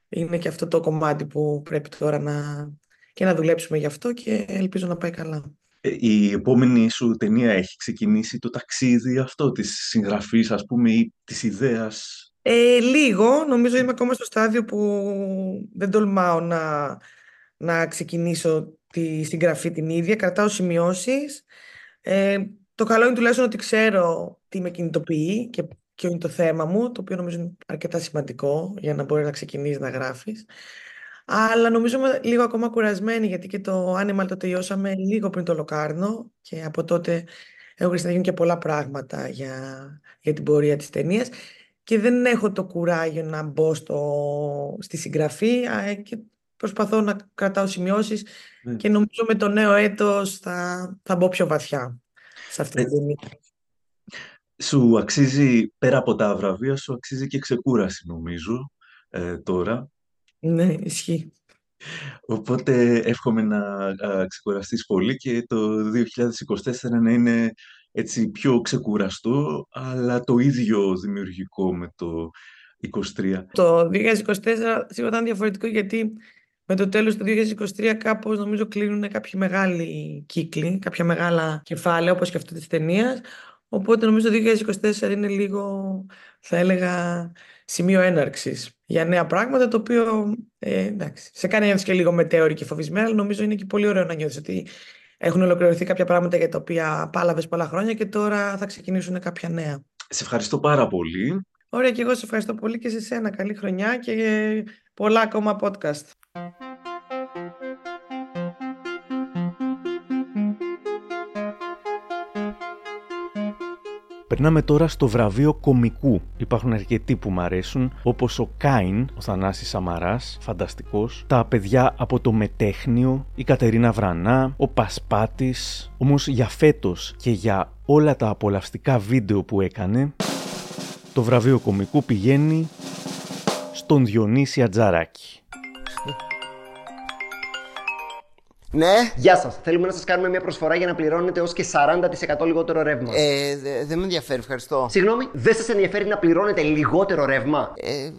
είναι και αυτό το κομμάτι που πρέπει τώρα να, και να δουλέψουμε γι' αυτό και ελπίζω να πάει καλά. Ε, η επόμενη σου ταινία έχει ξεκινήσει το ταξίδι αυτό της συγγραφής ας πούμε ή της ιδέας; Ε, λίγο, νομίζω είμαι ακόμα στο στάδιο που δεν τολμάω να, να ξεκινήσω τη συγγραφή την ίδια, κρατάω σημειώσεις. Ε, το καλό είναι τουλάχιστον ότι ξέρω τι με κινητοποιεί και ποιο είναι το θέμα μου, το οποίο νομίζω είναι αρκετά σημαντικό για να μπορείς να ξεκινήσεις να γράφεις. Αλλά νομίζω είμαι λίγο ακόμα κουρασμένη γιατί και το Animal το τελειώσαμε λίγο πριν το Λοκάρνο και από τότε έχουν να και πολλά πράγματα για, για την πορεία της ταινίας. και δεν έχω το κουράγιο να μπω στο, στη συγγραφή και προσπαθώ να κρατάω σημειώσεις ναι. και νομίζω με το νέο έτος θα, θα μπω πιο βαθιά σε αυτή την ταινία. Σου αξίζει, πέρα από τα βραβεία, σου αξίζει και ξεκούραση νομίζω ε, τώρα. Ναι, ισχύει. Οπότε εύχομαι να ξεκουραστείς πολύ και το 2024 να είναι έτσι πιο ξεκουραστό, αλλά το ίδιο δημιουργικό με το 2023. Το 2024 σίγουρα ήταν διαφορετικό γιατί με το τέλος του 2023 κάπως νομίζω κλείνουν κάποιοι μεγάλοι κύκλοι, κάποια μεγάλα κεφάλαια όπως και αυτό της ταινίας. Οπότε νομίζω το 2024 είναι λίγο, θα έλεγα, σημείο έναρξης για νέα πράγματα, το οποίο ε, εντάξει, σε κάνει να και λίγο μετέωρη και φοβισμένα, αλλά νομίζω είναι και πολύ ωραίο να νιώθεις ότι έχουν ολοκληρωθεί κάποια πράγματα για τα οποία πάλαβες πολλά χρόνια και τώρα θα ξεκινήσουν κάποια νέα. Σε ευχαριστώ πάρα πολύ. Ωραία και εγώ σε ευχαριστώ πολύ και σε σένα. Καλή χρονιά και πολλά ακόμα podcast. Περνάμε τώρα στο βραβείο κομικού. Υπάρχουν αρκετοί που μου αρέσουν, όπως ο Κάιν, ο Θανάσης Σαμαράς, φανταστικός, τα παιδιά από το Μετέχνιο, η Κατερίνα Βρανά, ο Πασπάτης. Όμως για φέτος και για όλα τα απολαυστικά βίντεο που έκανε, το βραβείο κομικού πηγαίνει στον Διονύση Ατζαράκη. Ναι. Γεια σας. Θέλουμε να σας κάνουμε μια προσφορά για να πληρώνετε ως και 40% λιγότερο ρεύμα. Ε, δεν με ενδιαφέρει, ευχαριστώ. Συγγνώμη, δεν σας ενδιαφέρει να πληρώνετε λιγότερο ρεύμα; Ε,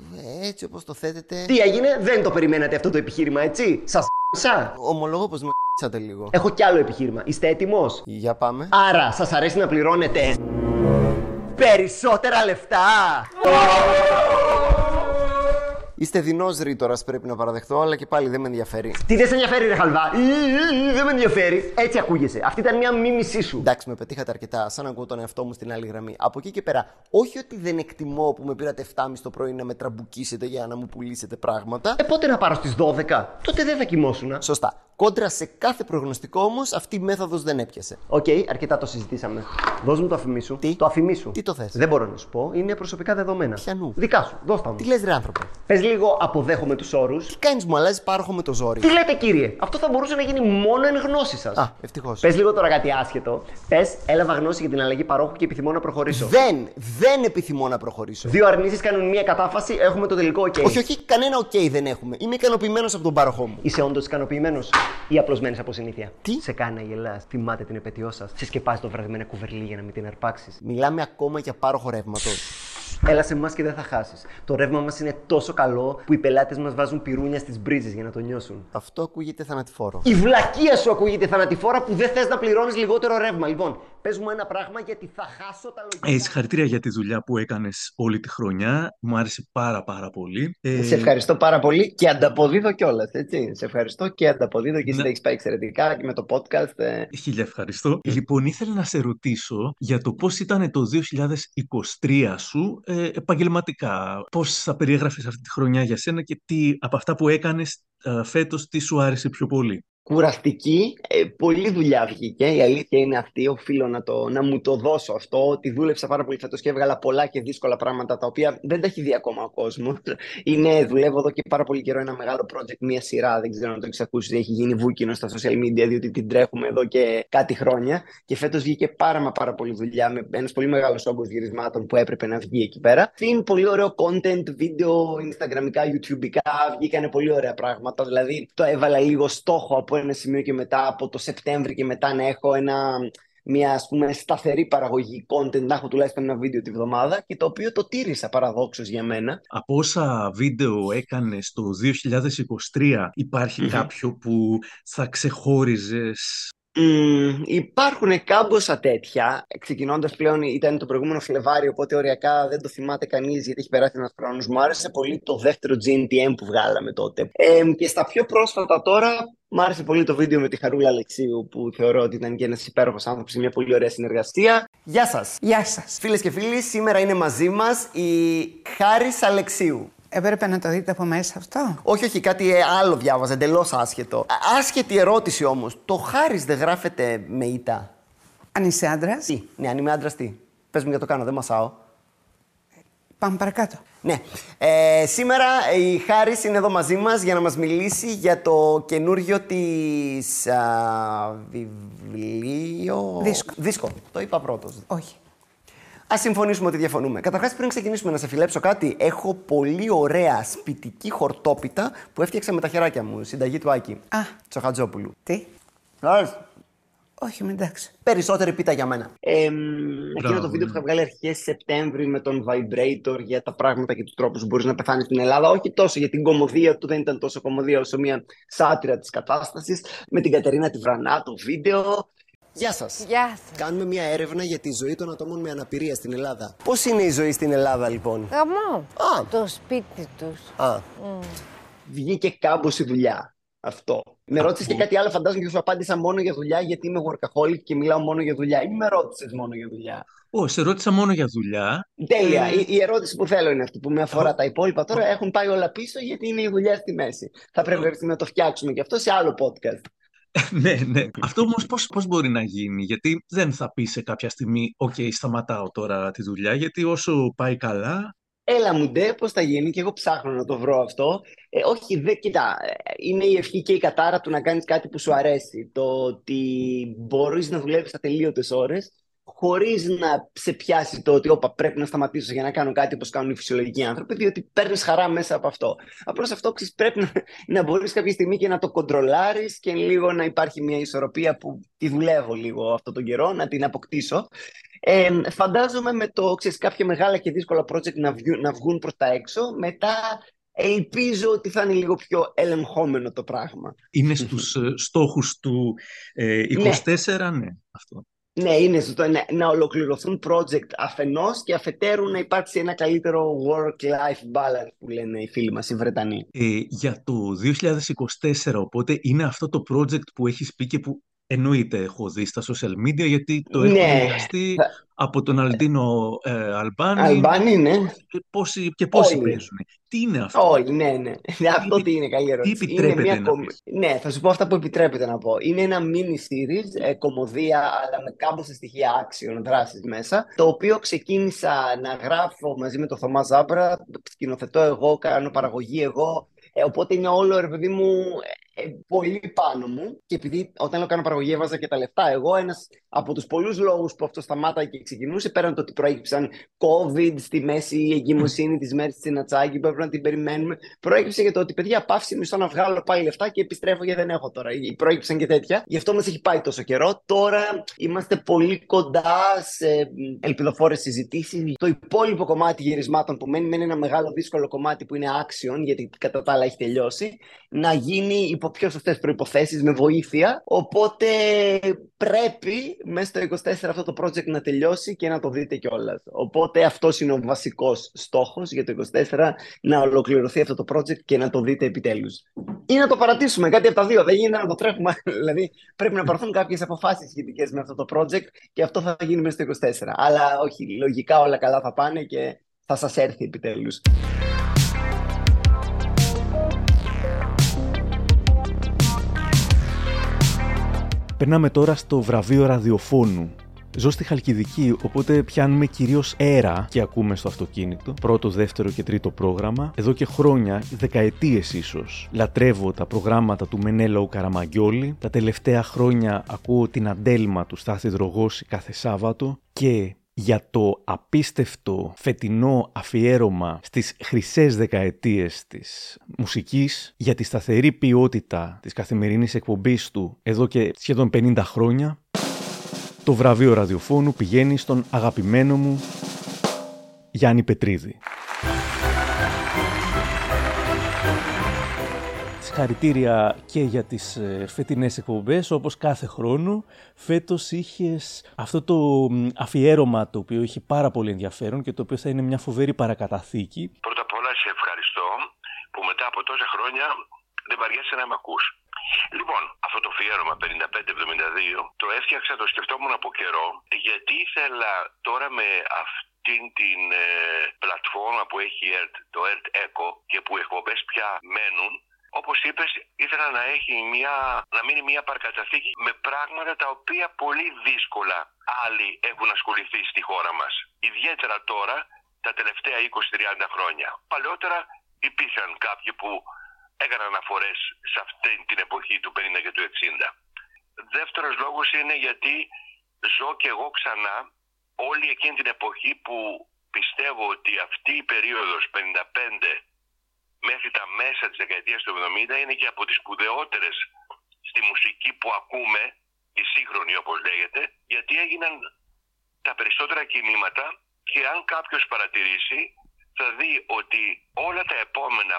έτσι όπως το θέτετε. Τι έγινε, δεν το περιμένατε αυτό το επιχείρημα, έτσι; Σας σα. Ομολόγω πως με λίγο. Έχω κι άλλο επιχείρημα. Είστε έτοιμος; Για πάμε. Άρα, σας αρέσει να πληρώνετε. Περισσότερα λεφτά! Είστε δεινός ρήτορας, πρέπει να παραδεχτώ, αλλά και πάλι δεν με ενδιαφέρει. Τι δεν σε ενδιαφέρει, ρε χαλβά; Δεν με ενδιαφέρει. Έτσι ακούγεσαι. Αυτή ήταν μια μίμησή σου. Εντάξει, με πετύχατε αρκετά. Σαν να ακούω τον εαυτό μου στην άλλη γραμμή. Από εκεί και πέρα, όχι ότι δεν εκτιμώ που με πήρατε 7.30 το πρωί να με τραμπουκίσετε για να μου πουλήσετε πράγματα. Ε, πότε να πάρω στις 12. Τότε δεν θα κοιμόσουν. Σωστά. Κόντρα σε κάθε προγνωστικό όμως, αυτή η μέθοδος δεν έπιασε. Οκ, okay, αρκετά το συζητήσαμε. Δώσ' μου το αφημί σου. Τι; Το αφημί σου. Τι το θες; Δεν μπορώ να σου πω. Είναι προσωπικά δεδομένα. Πιανού. Δικά σου. Δώσ' τα μου. Τι λες, ρε άνθρωπε; Πες λίγο, αποδέχομαι τους όρους. Τι κάνεις, μου αλλάζει πάροχο με το ζόρι. Τι λέτε, κύριε; Αυτό θα μπορούσε να γίνει μόνο εν γνώση σας. Α, ευτυχώς. Πες λίγο τώρα κάτι άσχετο. Πες, έλαβα γνώση για την αλλαγή παρόχου και επιθυμώ να προχωρήσω. Δεν, δεν επιθυμώ να προχωρήσω. Δύο αρνήσεις κάνουν μία κατάφαση, έχουμε το τελικό OK. Όχι, όχι, κανένα OK δεν έχουμε. Είμαι ικανοποιημένος από τον πάροχό μου. Είσαι όντως ικανοποιημένος; Ή απλώς μένεις από συνήθεια. Τι; Σε κάνει να γελάς, θυμάται την επαιτειό σας. Σε σκεπάζει το βράδυ με ένα κουβερλί για να μην την αρπάξεις. Μιλάμε ακόμα για πάροχο ρεύματος. Έλα σε εμάς και δεν θα χάσεις. Το ρεύμα μας είναι τόσο καλό που οι πελάτες μας βάζουν πυρούνια στις μπρίζες για να το νιώσουν. Αυτό ακούγεται θανατηφόρο. Η βλακεία σου ακούγεται θανατηφόρα που δεν θες να πληρώνεις λιγότερο ρεύμα. Λοιπόν, Πες μου ένα πράγμα γιατί θα χάσω τα λογικά. Ε, συγχαρητήρια για τη δουλειά που έκανες όλη τη χρονιά. Μου άρεσε πάρα πάρα πολύ. Ε... Σε ευχαριστώ πάρα πολύ και ανταποδίδω κιόλας. Σε ευχαριστώ και ανταποδίδω και εσύ Ναι. τα έχεις πάει εξαιρετικά και με το podcast. ε. Χίλια ευχαριστώ. Λοιπόν, ήθελα να σε ρωτήσω για το πώς ήταν το 2023 σου ε, επαγγελματικά. Πώς θα περιέγραφες αυτή τη χρονιά για σένα και τι από αυτά που έκανες ε, φέτος, τι σου άρεσε πιο πολύ; Κουραστική, ε, πολλή δουλειά βγήκε. Η αλήθεια είναι αυτή. Οφείλω να, το, να μου το δώσω αυτό. Ότι δούλεψα πάρα πολύ φέτος και έβγαλα πολλά και δύσκολα πράγματα τα οποία δεν τα έχει δει ακόμα ο κόσμος. Είναι, δουλεύω εδώ και πάρα πολύ καιρό ένα μεγάλο project, μία σειρά. Δεν ξέρω αν το έχεις ακούσει. Έχει γίνει βούκινο στα social media, διότι την τρέχουμε εδώ και κάτι χρόνια. Και φέτος βγήκε πάρα μα πάρα πολύ δουλειά με ένας πολύ μεγάλος όγκος γυρισμάτων που έπρεπε να βγει εκεί πέρα. Είναι πολύ ωραίο content, βίντεο, instagramικά, youtubeka. Βγήκανε πολύ ωραία πράγματα. Δηλαδή το έβαλα λίγο στόχο από ένα σημείο και μετά, από το Σεπτέμβρη και μετά να έχω ένα, μια ας πούμε σταθερή παραγωγή content, να έχω τουλάχιστον ένα βίντεο τη βδομάδα και το οποίο το τήρησα παραδόξως για μένα. Από όσα βίντεο έκανες το 2023, υπάρχει Μμμ. κάποιο που θα ξεχώριζες Μμμ, υπάρχουν κάμποσα τέτοια. Ξεκινώντας πλέον, ήταν το προηγούμενο Φλεβάρι, οπότε οριακά δεν το θυμάται κανείς γιατί έχει περάσει ένας χρόνος. Μου άρεσε πολύ το δεύτερο GNTM που βγάλαμε τότε. Ε, και στα πιο πρόσφατα τώρα, μου άρεσε πολύ το βίντεο με τη Χαρούλα Αλεξίου, που θεωρώ ότι ήταν και ένας υπέροχος άνθρωπος, μια πολύ ωραία συνεργασία. Γεια σας. Γεια σας. Φίλες και φίλοι, σήμερα είναι μαζί μας η Χάρης Αλεξίου. Έπρεπε να το δείτε από μέσα αυτό; Όχι, όχι, κάτι ε, άλλο διάβαζα, εντελώς άσχετο. Α- Άσχετη ερώτηση όμως. Το Χάρη δεν γράφεται με ήττα. Αν είσαι άντρας; Τι, ναι, αν είμαι άντρας, τι. Πες μου για το κάνω, δεν μασάω. Πάμε παρακάτω. Ναι. Ε, σήμερα η Χάρη είναι εδώ μαζί μας για να μας μιλήσει για το καινούργιο της α, βιβλίο... Δίσκο. Δίσκο. Το είπα πρώτος. Όχι. Α συμφωνήσουμε ότι διαφωνούμε. Καταρχάς, πριν ξεκινήσουμε να σε φιλέψω κάτι, έχω πολύ ωραία σπιτική χορτόπιτα που έφτιαξα με τα χεράκια μου. Συνταγή του Άκη. Α. Τσοχατζόπουλου. Τι; Άρεσε. Όχι, με εντάξει. Περισσότερη πίτα για μένα. Ε, εκείνο Μπράβο, το βίντεο ναι. που είχα βγάλει αρχές Σεπτέμβρη με τον Vibrator για τα πράγματα και τους τρόπους που μπορείς να πεθάνεις στην Ελλάδα. Όχι τόσο για την κομμωδία του, δεν ήταν τόσο κομμωδία όσο μια σάτυρα της κατάστασης. Με την Κατερίνα τη Βρανά, το βίντεο. Γεια σας. Γεια σας. Κάνουμε μια έρευνα για τη ζωή των ατόμων με αναπηρία στην Ελλάδα. Πώς είναι η ζωή στην Ελλάδα, λοιπόν; Γαμό. Α. Το σπίτι τους. Α, βγήκε κάμποση δουλειά. Αυτό. Με ρώτησες και κάτι άλλο, φαντάζομαι και σου απάντησα μόνο για δουλειά, γιατί είμαι workaholic και μιλάω μόνο για δουλειά. Ή με ρώτησες μόνο για δουλειά; Ω, σε ρώτησα μόνο για δουλειά. Τέλεια. Ε, Η, η ερώτηση που θέλω είναι αυτή που με αφορά. Τα υπόλοιπα τώρα έχουν πάει όλα πίσω γιατί είναι η δουλειά στη μέση. Θα πρέπει να το φτιάξουμε και αυτό σε άλλο podcast. ναι, ναι. Αυτό όμως πώς, πώς μπορεί να γίνει, γιατί δεν θα πεις σε κάποια στιγμή «ΟΚ, σταματάω τώρα τη δουλειά», γιατί όσο πάει καλά, Έλα μου ντε, πώς θα γίνει και εγώ ψάχνω να το βρω αυτό. Ε, όχι, δε, κοίτα, ε, είναι η ευχή και η κατάρα του να κάνεις κάτι που σου αρέσει. Το ότι μπορείς να δουλεύεις ατελείωτες ώρες χωρίς να σε πιάσει το ότι όπα, πρέπει να σταματήσω για να κάνω κάτι όπως κάνουν οι φυσιολογικοί άνθρωποι, διότι παίρνεις χαρά μέσα από αυτό. Απλώς αυτό ξέρεις, πρέπει να, να μπορείς κάποια στιγμή και να το κοντρολάρεις και λίγο να υπάρχει μια ισορροπία που τη δουλεύω λίγο αυτόν τον καιρό, να την αποκτήσω. Ε, φαντάζομαι με το, ξέρεις, κάποια μεγάλα και δύσκολα project να, βγουν, να βγουν προς τα έξω, μετά ελπίζω ότι θα είναι λίγο πιο ελεγχόμενο το πράγμα. είναι στους ε, στόχους του ε, 24, ναι, αυτό. Ναι, είναι σωστό ναι, να ολοκληρωθούν project αφενός και αφετέρου να υπάρξει ένα καλύτερο work-life balance που λένε οι φίλοι μας οι Βρετανοί. Ε, για το 2024, οπότε είναι αυτό το project που έχεις πει και που εννοείται έχω δει στα social media, γιατί το έχω Ναι. μοιραστεί από τον Αλντίνο ε, Αλμπάνη. Αλμπάνη, ναι. Και πόσοι, και πόσοι Όλοι. παίζουν. Τι είναι αυτό; Όλοι, ναι, ναι. Αυτό τι είναι, καλή ερώτηση. τι επιτρέπεται είναι να κομ- Ναι, θα σου πω αυτά που επιτρέπεται να πω. Είναι ένα mini series, ε, κομμωδία, αλλά με κάμποσα στοιχεία άξιων δράσης μέσα, το οποίο ξεκίνησα να γράφω μαζί με τον Θωμά Ζάμπρα, σκηνοθετώ εγώ, κάνω παραγωγή εγώ, ε, οπότε είναι όλο, ρε παιδί μου, ε, ε, πολύ πάνω μου. Και επειδή όταν λέω κάνω παραγωγή έβαζα και τα λεφτά, εγώ ένας από τους πολλούς λόγους που αυτό σταμάταγε και ξεκινούσε, πέραν το ότι προέκυψαν COVID στη μέση, η εγκυμοσύνη της μέρης στην Ατσάκη που έπρεπε να την περιμένουμε, προέκυψε και το ότι παιδιά πάυση μισό να βγάλω πάλι λεφτά και επιστρέφω γιατί δεν έχω τώρα. Ή Προέκυψαν και τέτοια. Γι' αυτό μας έχει πάει τόσο καιρό. Τώρα είμαστε πολύ κοντά σε ελπιδοφόρες συζητήσεις. Το υπόλοιπο κομμάτι γυρισμάτων που μένει, μένει ένα μεγάλο δύσκολο κομμάτι που είναι action, γιατί κατά τα άλλα έχει τελειώσει, να γίνει υπό από πιο σωστές προποθέσει, με βοήθεια. Οπότε πρέπει μέσα στο 24 αυτό το project να τελειώσει και να το δείτε κιόλας. Οπότε αυτός είναι ο βασικός στόχος για το 24, να ολοκληρωθεί αυτό το project και να το δείτε επιτέλους. Ή να το παρατήσουμε, κάτι από τα δύο. Δεν γίνεται να το τρέχουμε. δηλαδή πρέπει να πάρθουν κάποιες αποφάσεις σχετικές με αυτό το project και αυτό θα γίνει μέσα στο 24. Αλλά όχι, λογικά όλα καλά θα πάνε και θα σας έρθει επιτέλους. Περνάμε τώρα στο βραβείο ραδιοφώνου. Ζω στη Χαλκιδική, οπότε πιάνουμε κυρίως αέρα και ακούμε στο αυτοκίνητο. Πρώτο, δεύτερο και τρίτο πρόγραμμα. Εδώ και χρόνια, δεκαετίες ίσως, λατρεύω τα προγράμματα του Μενέλαου Καραμαγκιόλη. Τα τελευταία χρόνια ακούω την αντέλμα του Στάθη Δρογόση κάθε Σάββατο και για το απίστευτο φετινό αφιέρωμα στις χρυσές δεκαετίες της μουσικής, για τη σταθερή ποιότητα της καθημερινής εκπομπής του εδώ και σχεδόν 50 χρόνια, το βραβείο ραδιοφώνου πηγαίνει στον αγαπημένο μου Γιάννη Πετρίδη. Συγχαρητήρια και για τις ε, φετινές εκπομπές, όπως κάθε χρόνο. Φέτος είχες αυτό το αφιέρωμα το οποίο έχει πάρα πολύ ενδιαφέρον και το οποίο θα είναι μια φοβερή παρακαταθήκη. Πρώτα απ' όλα σε ευχαριστώ που μετά από τόσα χρόνια δεν βαριέσαι να με ακούς. Λοιπόν, αυτό το αφιέρωμα 55-72 το έφτιαξα, το σκεφτόμουν από καιρό γιατί ήθελα τώρα με αυτήν την ε, πλατφόρμα που έχει το ERT Echo και που οι εκπομπές πια μένουν Όπως είπες, ήθελα να έχει μια, να μείνει μια παρκαταθήκη με πράγματα τα οποία πολύ δύσκολα άλλοι έχουν ασχοληθεί στη χώρα μας. Ιδιαίτερα τώρα, τα τελευταία 20-30 χρόνια. Παλαιότερα υπήρχαν κάποιοι που έκαναν αναφορές σε αυτή την εποχή του 50 και του 60. Δεύτερος λόγος είναι γιατί ζω και εγώ ξανά όλη εκείνη την εποχή που πιστεύω ότι αυτή η περίοδος 55 μέχρι τα μέσα της δεκαετίας του 70 είναι και από τις σπουδαιότερες στη μουσική που ακούμε, η σύγχρονη όπως λέγεται, γιατί έγιναν τα περισσότερα κινήματα και αν κάποιος παρατηρήσει θα δει ότι όλα τα επόμενα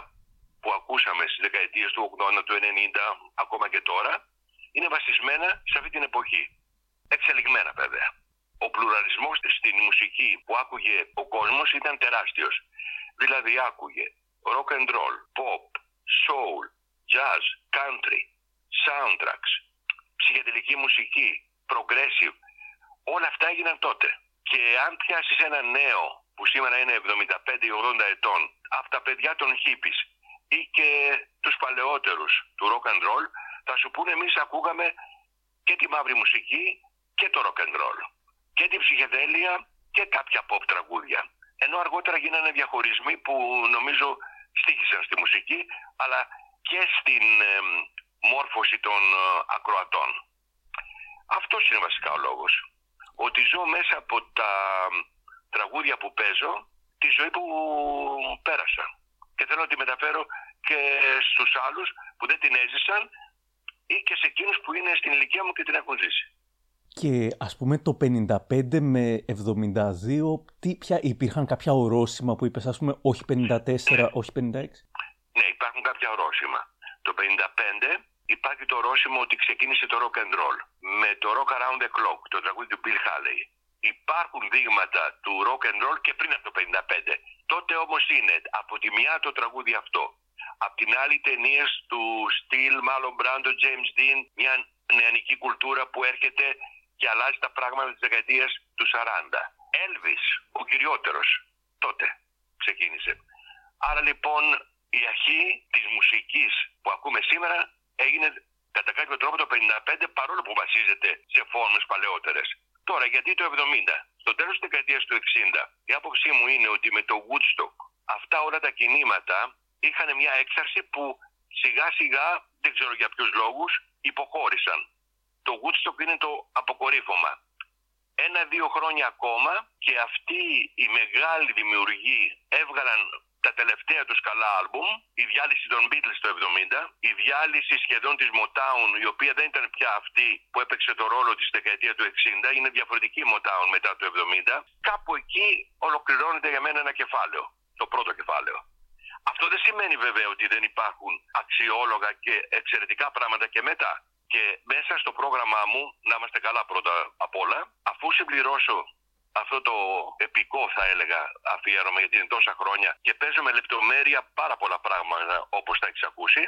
που ακούσαμε στις δεκαετίες του 80, του 90, ακόμα και τώρα, είναι βασισμένα σε αυτή την εποχή. Εξελιγμένα βέβαια. Ο πλουραλισμός στην μουσική που άκουγε ο κόσμος ήταν τεράστιος. Δηλαδή άκουγε rock and roll, pop, soul, jazz, country, soundtracks, ψυχεδελική μουσική, progressive, όλα αυτά έγιναν τότε. Και αν πιάσεις ένα νέο που σήμερα είναι 75-80 ετών, από τα παιδιά των hippies ή και τους παλαιότερους του rock and roll, θα σου πούνε εμείς ακούγαμε και τη μαύρη μουσική και το rock and roll και την ψυχεδέλεια και κάποια pop τραγούδια. Ενώ αργότερα γίνανε διαχωρισμοί που νομίζω στήχησαν στη μουσική, αλλά και στην μόρφωση των ε, ακροατών. Αυτός είναι βασικά ο λόγος. Ότι ζω μέσα από τα τραγούδια που παίζω τη ζωή που πέρασα. Και θέλω να τη μεταφέρω και στους άλλους που δεν την έζησαν ή και σε εκείνους που είναι στην ηλικία μου και την έχουν ζήσει. Και ας πούμε το 55 με 72, τι, ποια, υπήρχαν κάποια ορόσημα που είπες, ας πούμε, όχι 54, όχι 56. Ναι, υπάρχουν κάποια ορόσημα. Το 55 υπάρχει το ορόσημο ότι ξεκίνησε το rock and roll με το rock around the clock, το τραγούδι του Bill Haley. Υπάρχουν δείγματα του rock and roll και πριν από το 55. Τότε όμως είναι από τη μια το τραγούδι αυτό. Απ' την άλλη ταινίες του Στυλ, μάλλον Μπράντο, James Dean, μια νεανική κουλτούρα που έρχεται και αλλάζει τα πράγματα της δεκαετίας του 40. Elvis, ο κυριότερος, τότε ξεκίνησε. Άρα λοιπόν η αρχή της μουσικής που ακούμε σήμερα έγινε κατά κάποιο τρόπο το 55 παρόλο που βασίζεται σε φόρμες παλαιότερες. Τώρα γιατί το 70, στο τέλος της δεκαετίας του 60, η άποψή μου είναι ότι με το Woodstock αυτά όλα τα κινήματα είχαν μια έξαρση που σιγά σιγά, δεν ξέρω για ποιους λόγους, υποχώρησαν το Woodstock είναι το αποκορύφωμα. Ένα-δύο χρόνια ακόμα και αυτοί οι μεγάλοι δημιουργοί έβγαλαν τα τελευταία τους καλά άλμπουμ, η διάλυση των Beatles το 70, η διάλυση σχεδόν της Motown, η οποία δεν ήταν πια αυτή που έπαιξε το ρόλο της δεκαετία του 60, είναι διαφορετική Motown μετά το 70, κάπου εκεί ολοκληρώνεται για μένα ένα κεφάλαιο, το πρώτο κεφάλαιο. Αυτό δεν σημαίνει βέβαια ότι δεν υπάρχουν αξιόλογα και εξαιρετικά πράγματα και μετά. Και μέσα στο πρόγραμμά μου, να είμαστε καλά πρώτα απ' όλα, αφού συμπληρώσω αυτό το επικό θα έλεγα αφιέρωμα γιατί είναι τόσα χρόνια και παίζω με λεπτομέρεια πάρα πολλά πράγματα όπως τα έχεις ακούσει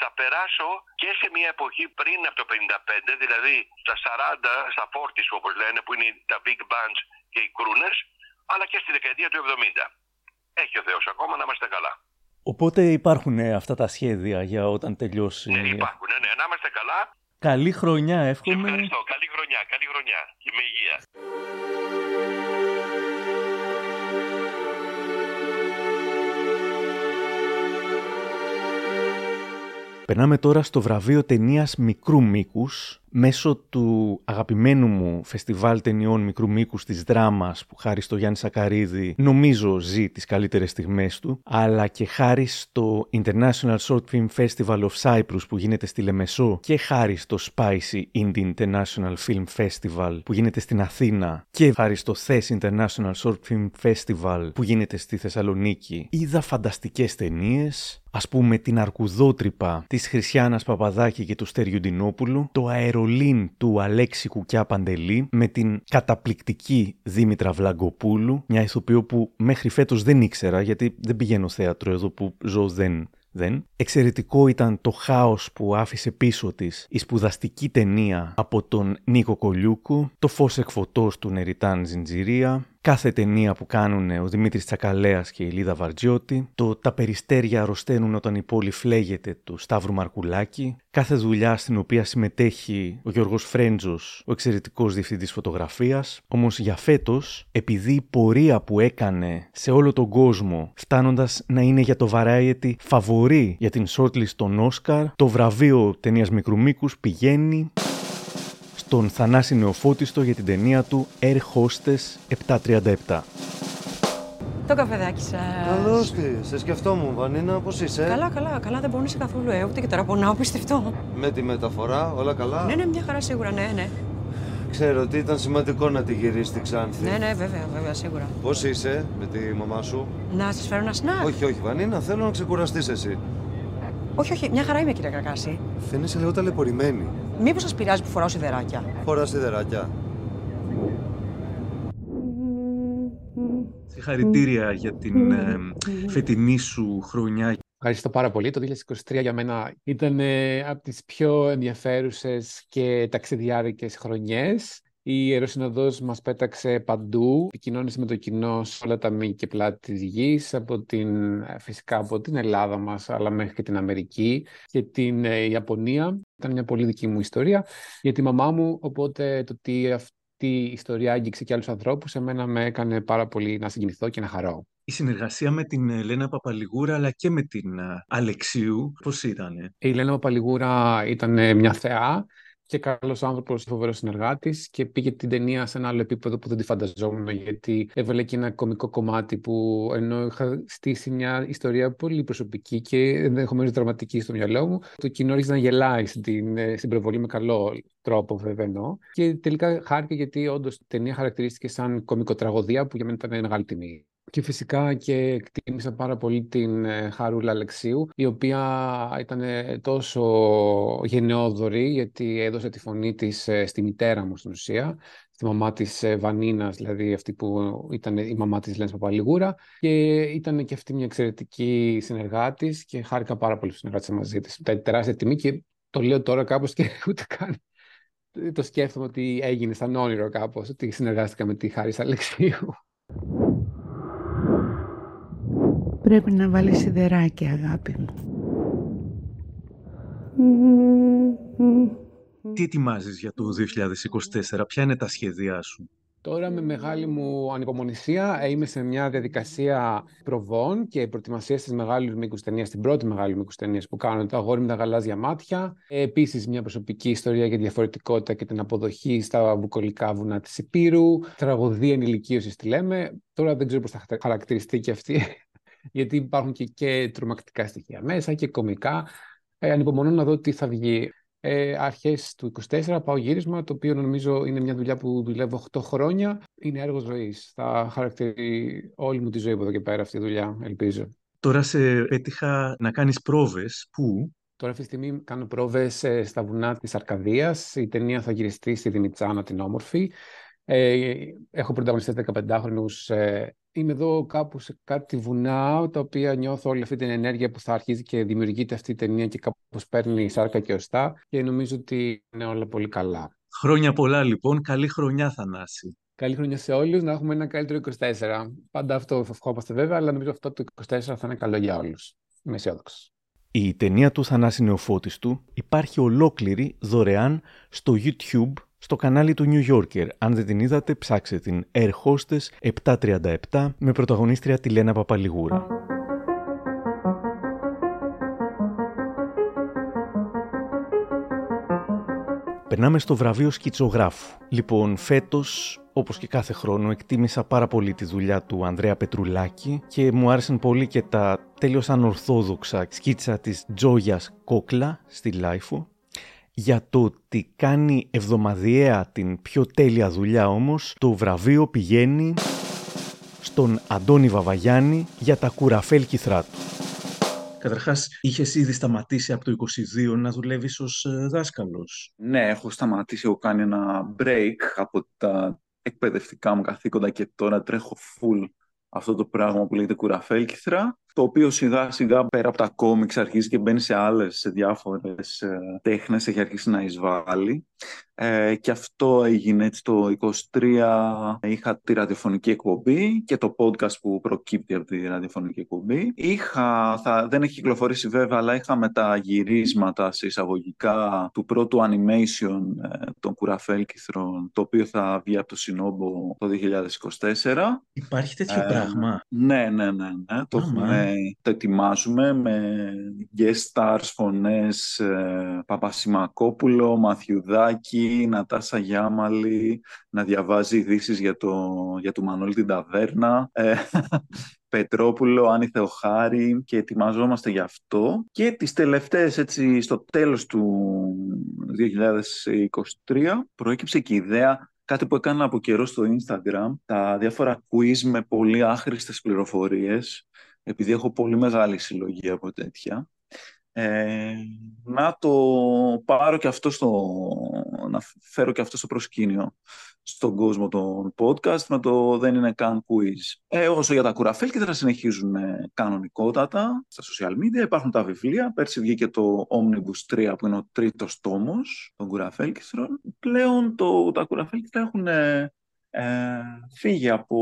θα περάσω και σε μια εποχή πριν από το 55 δηλαδή στα 40, στα 40 όπως λένε που είναι τα big bands και οι crooners αλλά και στη δεκαετία του 70 έχει ο Θεός ακόμα να είμαστε καλά Οπότε υπάρχουν ε, αυτά τα σχέδια για όταν τελειώσει. Ναι, υπάρχουν. Ναι, ναι, να είμαστε καλά. Καλή χρονιά, εύχομαι. Ευχαριστώ. Καλή χρονιά, καλή χρονιά. Και με υγεία. Περνάμε τώρα στο βραβείο ταινίας μικρού μήκους μέσω του αγαπημένου μου φεστιβάλ ταινιών μικρού μήκους της Δράμας, που χάρη στο Γιάννη Σακαρίδη νομίζω ζει τις καλύτερες στιγμές του, αλλά και χάρη στο International Short Film Festival of Cyprus που γίνεται στη Λεμεσό και χάρη στο Spicy Indie International Film Festival που γίνεται στην Αθήνα και χάρη στο Thess International Short Film Festival που γίνεται στη Θεσσαλονίκη, είδα φανταστικές ταινίες, ας πούμε την Αρκουδότρυπα της Χριστιανάς Παπαδάκη και του Στέριου Ντινόπουλου, το αερολίν του Αλέξη Κουκιά Παντελή με την καταπληκτική Δήμητρα Βλαγκοπούλου, μια ηθοποιό που μέχρι φέτος δεν ήξερα γιατί δεν πηγαίνω θέατρο εδώ που ζω δεν δεν. Εξαιρετικό ήταν το χάος που άφησε πίσω της η σπουδαστική ταινία από τον Νίκο Κολιούκου, το φως εκφωτός του Νεριτάν Ζιντζηρία, κάθε ταινία που κάνουν ο Δημήτρης Τσακαλέας και η Λίδα Βαρτζιώτη, το «Τα περιστέρια αρρωσταίνουν όταν η πόλη φλέγεται» του Σταύρου Μαρκουλάκη, κάθε δουλειά στην οποία συμμετέχει ο Γιώργος Φρέντζος, ο εξαιρετικός διευθυντής φωτογραφίας. Όμως για φέτος, επειδή η πορεία που έκανε σε όλο τον κόσμο, φτάνοντας να είναι για το Variety φαβορή για την shortlist των Όσκαρ, το βραβείο ταινίας μικρού μήκους πηγαίνει τον Θανάση Νεοφώτιστο για την ταινία του Air Hostess 737. Το καφεδάκι σας. Καλώς τη. Σε σκεφτόμουν, Βανίνα, πώς είσαι; Καλά, καλά, καλά. Δεν πονούσε καθόλου, ε. Ούτε και τώρα πονάω, πιστευτό. Με τη μεταφορά, όλα καλά; Ναι, ναι, μια χαρά σίγουρα, ναι, ναι. Ξέρω ότι ήταν σημαντικό να τη γυρίσεις τη Ξάνθη. Ναι, ναι, βέβαια, βέβαια, σίγουρα. Πώς είσαι με τη μαμά σου; Να σας φέρω ένα σνακ. Όχι, όχι, Βανίνα, θέλω να ξεκουραστείς εσύ. Όχι, όχι, μια χαρά είμαι, κύριε Κακάση. Φαίνεσαι λίγο ταλαιπωρημένη. Μήπως σας πειράζει που φοράω σιδεράκια; Φορά σιδεράκια. Συγχαρητήρια για την ε, φετινή σου χρονιά. Ευχαριστώ πάρα πολύ. Το 2023 για μένα ήταν ε, από τις πιο ενδιαφέρουσες και ταξιδιάρικες χρονιές. Η Ιεροσυνοδός μας πέταξε παντού, επικοινώνησε με το κοινό σε όλα τα μήκη και πλάτη της γης, από την, φυσικά από την Ελλάδα μας, αλλά μέχρι και την Αμερική και την ε, Ιαπωνία. Ήταν μια πολύ δική μου ιστορία για τη μαμά μου, οπότε το ότι αυτή η ιστορία άγγιξε και άλλους ανθρώπους, εμένα με έκανε πάρα πολύ να συγκινηθώ και να χαρώ. Η συνεργασία με την Ελένα Παπαλιγούρα αλλά και με την ε, Αλεξίου, πώς ήταν; Η Ελένα Παπαλιγούρα ήταν μια θεά και καλός άνθρωπος, φοβερός συνεργάτης και πήγε την ταινία σε ένα άλλο επίπεδο που δεν τη φανταζόμουν γιατί έβαλε και ένα κομικό κομμάτι που ενώ είχα στήσει μια ιστορία πολύ προσωπική και ενδεχομένως δραματική στο μυαλό μου, το κοινό άρχισε να γελάει στην, ε, στην προβολή με καλό τρόπο, βέβαια εννοώ. Και τελικά χάρηκε γιατί όντως η ταινία χαρακτηρίστηκε σαν κομικοτραγωδία που για μένα ήταν μεγάλη τιμή. Και φυσικά και εκτίμησα πάρα πολύ την ε, Χαρούλα Αλεξίου, η οποία ήταν τόσο γενναιόδορη, γιατί έδωσε τη φωνή της ε, στη μητέρα μου στην ουσία, στη μαμά της ε, Βανίνας, δηλαδή αυτή που ήταν η μαμά της Λένας Παπαλιγούρα και ήταν και αυτή μια εξαιρετική συνεργάτης και χάρηκα πάρα πολύ που συνεργάτησα μαζί της. Ήταν τεράστια τιμή και το λέω τώρα κάπως και ούτε καν το σκέφτομαι ότι έγινε σαν όνειρο κάπως, ότι συνεργάστηκα με τη Χάρη Αλεξίου. Πρέπει να βάλεις σιδεράκι, αγάπη μου. Τι ετοιμάζεις για το 2024, ποια είναι τα σχέδιά σου; Τώρα με μεγάλη μου ανυπομονησία είμαι σε μια διαδικασία προβών και προετοιμασία της μεγάλης μήκου ταινία, την πρώτη μεγάλη μήκου ταινία που κάνω, το αγόρι με τα γαλάζια μάτια. Επίσης, μια προσωπική ιστορία για τη διαφορετικότητα και την αποδοχή στα βουκολικά βουνά της Υπήρου. Τραγωδία ενηλικίωσης, τη λέμε. Τώρα δεν ξέρω πώς θα χαρακτηριστεί και αυτή γιατί υπάρχουν και, και τρομακτικά στοιχεία μέσα και κομικά. Ε, ανυπομονώ να δω τι θα βγει. Ε, αρχές του 24 πάω γύρισμα, το οποίο νομίζω είναι μια δουλειά που δουλεύω 8 χρόνια. Είναι έργο ζωής. Θα χαρακτηρίζει όλη μου τη ζωή από εδώ και πέρα αυτή η δουλειά, ελπίζω. Τώρα σε πέτυχα να κάνεις πρόβες. Πού; Τώρα αυτή τη στιγμή κάνω πρόβες ε, στα βουνά της Αρκαδίας. Η ταινία θα γυριστεί στη Δημητσάνα την όμορφη. Ε, έχω πρωταγωνιστές 15χρονους. Ε, είμαι εδώ κάπου σε κάτι βουνά, τα οποία νιώθω όλη αυτή την ενέργεια που θα αρχίζει και δημιουργείται αυτή η ταινία και κάπως παίρνει σάρκα και οστά και νομίζω ότι είναι όλα πολύ καλά. Χρόνια πολλά λοιπόν. Καλή χρονιά Θανάση. Καλή χρονιά σε όλους, να έχουμε ένα καλύτερο 24. Πάντα αυτό θα ευχόμαστε βέβαια, αλλά νομίζω αυτό το 24 θα είναι καλό για όλους. Είμαι αισιόδοξος. Η ταινία του Θανάση Νεοφώτιστου υπάρχει ολόκληρη δωρεάν στο YouTube στο κανάλι του New Yorker. Αν δεν την είδατε, ψάξτε την Air Hostess 737 με πρωταγωνίστρια τη Λένα Παπαλιγούρα. Περνάμε στο βραβείο σκητσογράφου. Λοιπόν, φέτος, όπως και κάθε χρόνο, εκτίμησα πάρα πολύ τη δουλειά του Ανδρέα Πετρουλάκη και μου άρεσαν πολύ και τα τέλειως ανορθόδοξα σκίτσα της Τζόγιας Κόκλα στη LiFO. Για το ότι κάνει εβδομαδιαία την πιο τέλεια δουλειά όμως, το βραβείο πηγαίνει στον Αντώνη Βαβαγιάννη για τα κουραφέλ κυθρά του. Καταρχάς, είχες ήδη σταματήσει από το 22 να δουλεύεις ως ε, δάσκαλος. Ναι, έχω σταματήσει, έχω κάνει ένα break από τα εκπαιδευτικά μου καθήκοντα και τώρα τρέχω full αυτό το πράγμα που λέγεται κουραφέλκυθρα, το οποίο σιγά σιγά πέρα από τα κόμιξ αρχίζει και μπαίνει σε άλλες, σε διάφορες ε, τέχνες, έχει αρχίσει να εισβάλλει. Ε, και αυτό έγινε έτσι το 23 είχα τη ραδιοφωνική εκπομπή και το podcast που προκύπτει από τη ραδιοφωνική εκπομπή. Είχα, θα, δεν έχει κυκλοφορήσει βέβαια, αλλά είχαμε τα γυρίσματα σε εισαγωγικά του πρώτου animation ε, των Κουραφέλκυθρων, το οποίο θα βγει από το Συνόμπο το 2024. Υπάρχει τέτοιο ε, πράγμα; Ναι, ναι, ναι. ναι. Το, έχουμε, το ετοιμάζουμε με guest stars, φωνές, ε, Παπασημακόπουλο, Μαθιουδάκη, Νατάσα Γιάμαλη να διαβάζει ειδήσεις για, το, για του Μανώλη την Ταβέρνα. Ε, Πετρόπουλο, Άννη Θεοχάρη και ετοιμαζόμαστε γι' αυτό. Και τις τελευταίες, έτσι, στο τέλος του 2023, προέκυψε και η ιδέα κάτι που έκανα από καιρό στο Instagram, τα διάφορα quiz με πολύ άχρηστες πληροφορίες, επειδή έχω πολύ μεγάλη συλλογή από τέτοια. Ε, να το πάρω και αυτό στο, να φέρω και αυτό στο προσκήνιο στον κόσμο των podcast με το δεν είναι καν quiz. Ε, όσο για τα κουραφέλ και θα συνεχίζουν κανονικότατα στα social media. Υπάρχουν τα βιβλία. Πέρσι βγήκε το Omnibus 3 που είναι ο τρίτος τόμος των κουραφέλκυθρων. Πλέον το, τα κουραφέλκυθρα έχουν ε, φύγει από,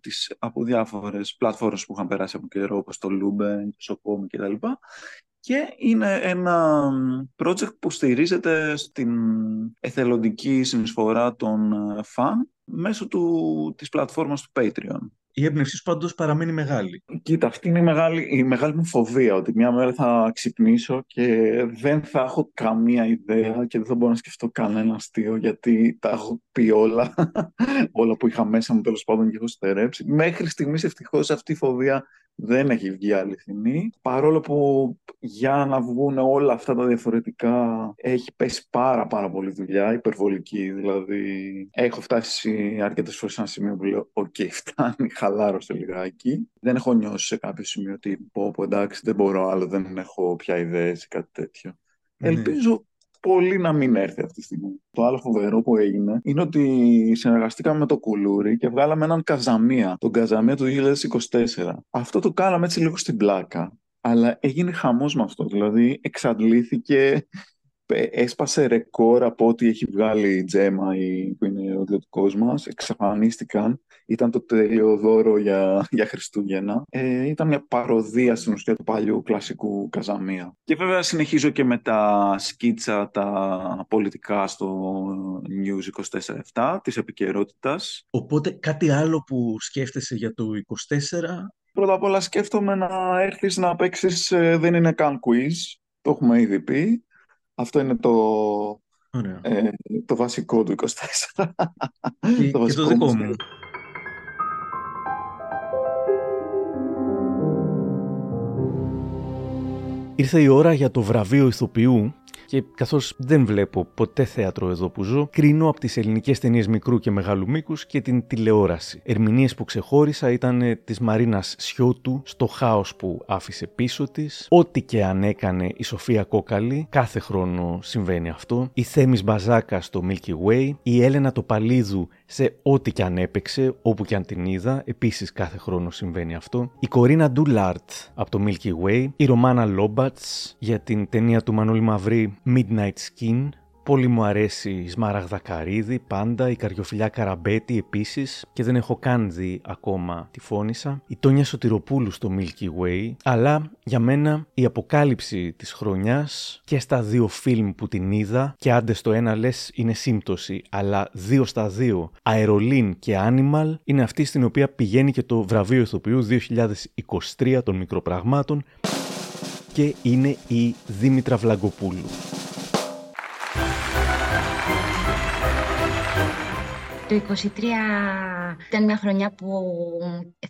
τις, από διάφορες πλατφόρμες που είχαν περάσει από καιρό όπως το Luben, το Sokomi κτλ και είναι ένα project που στηρίζεται στην εθελοντική συνεισφορά των ε, φαν μέσω του, της πλατφόρμας του Patreon. Η έμπνευσή σου πάντως παραμένει μεγάλη. Κοίτα, αυτή είναι η μεγάλη, η μεγάλη μου φοβία, ότι μια μέρα θα ξυπνήσω και δεν θα έχω καμία ιδέα και δεν θα μπορώ να σκεφτώ κανένα αστείο, γιατί τα έχω πει όλα, όλα που είχα μέσα μου τέλος πάντων και έχω στερέψει. Μέχρι στιγμής ευτυχώς αυτή η φοβία δεν έχει βγει αληθινή. Παρόλο που για να βγουν όλα αυτά τα διαφορετικά έχει πέσει πάρα πάρα πολύ δουλειά, υπερβολική. Δηλαδή έχω φτάσει αρκετές φορές σε ένα σημείο που λέω «Οκ, okay, φτάνει, χαλάρωσε λιγάκι». Δεν έχω νιώσει σε κάποιο σημείο ότι πω, πω εντάξει δεν μπορώ άλλο, δεν έχω πια ιδέες ή κάτι τέτοιο. Ναι. Ελπίζω πολύ να μην έρθει αυτή τη στιγμή. Το άλλο φοβερό που έγινε είναι ότι συνεργαστήκαμε με το Κουλούρι και βγάλαμε έναν Καζαμία, τον Καζαμία του 2024. Αυτό το κάναμε έτσι λίγο στην πλάκα. Αλλά έγινε χαμός με αυτό, δηλαδή εξαντλήθηκε έσπασε ρεκόρ από ό,τι έχει βγάλει η Τζέμα η, που είναι ο ιδιωτικός μας. Εξαφανίστηκαν. Ήταν το τέλειο δώρο για, για Χριστούγεννα. Ε, ήταν μια παροδία στην ουσία του παλιού κλασικού Καζαμία. Και βέβαια συνεχίζω και με τα σκίτσα τα πολιτικά στο News 24-7 της επικαιρότητας. Οπότε κάτι άλλο που σκέφτεσαι για το 24 Πρώτα απ' όλα σκέφτομαι να έρθεις να παίξεις ε, «Δεν είναι καν quiz». Το έχουμε ήδη πει. Αυτό είναι το, ε, το βασικό του 24. Και το, και το δικό μου. Ήρθε η ώρα για το βραβείο ηθοποιού και καθώς δεν βλέπω ποτέ θέατρο εδώ που ζω, κρίνω από τις ελληνικές ταινίες μικρού και μεγάλου μήκους και την τηλεόραση. Ερμηνείες που ξεχώρισα ήταν της Μαρίνας Σιώτου στο χάος που άφησε πίσω της, ό,τι και αν έκανε η Σοφία Κόκαλη, κάθε χρόνο συμβαίνει αυτό, η Θέμης Μπαζάκα στο Milky Way, η Έλενα Τοπαλίδου σε ό,τι και αν έπαιξε, όπου και αν την είδα, επίσης κάθε χρόνο συμβαίνει αυτό, η Κορίνα Ντούλαρτ από το Milky Way, η Ρωμάνα Λόμπατς για την ταινία του Μανώλη Μαυρή Midnight Skin. Πολύ μου αρέσει η Σμάραγδα Καρύδη, πάντα, η Καριοφιλιά Καραμπέτη επίσης και δεν έχω καν δει ακόμα τη φώνησα. Η Τόνια Σωτηροπούλου στο Milky Way, αλλά για μένα η αποκάλυψη της χρονιάς και στα δύο φιλμ που την είδα και άντε στο ένα λες είναι σύμπτωση, αλλά δύο στα δύο, Αερολίν και Animal, είναι αυτή στην οποία πηγαίνει και το βραβείο ηθοποιού 2023 των μικροπραγμάτων και είναι η Δήμητρα Βλαγκοπούλου. Το 23 ήταν μια χρονιά που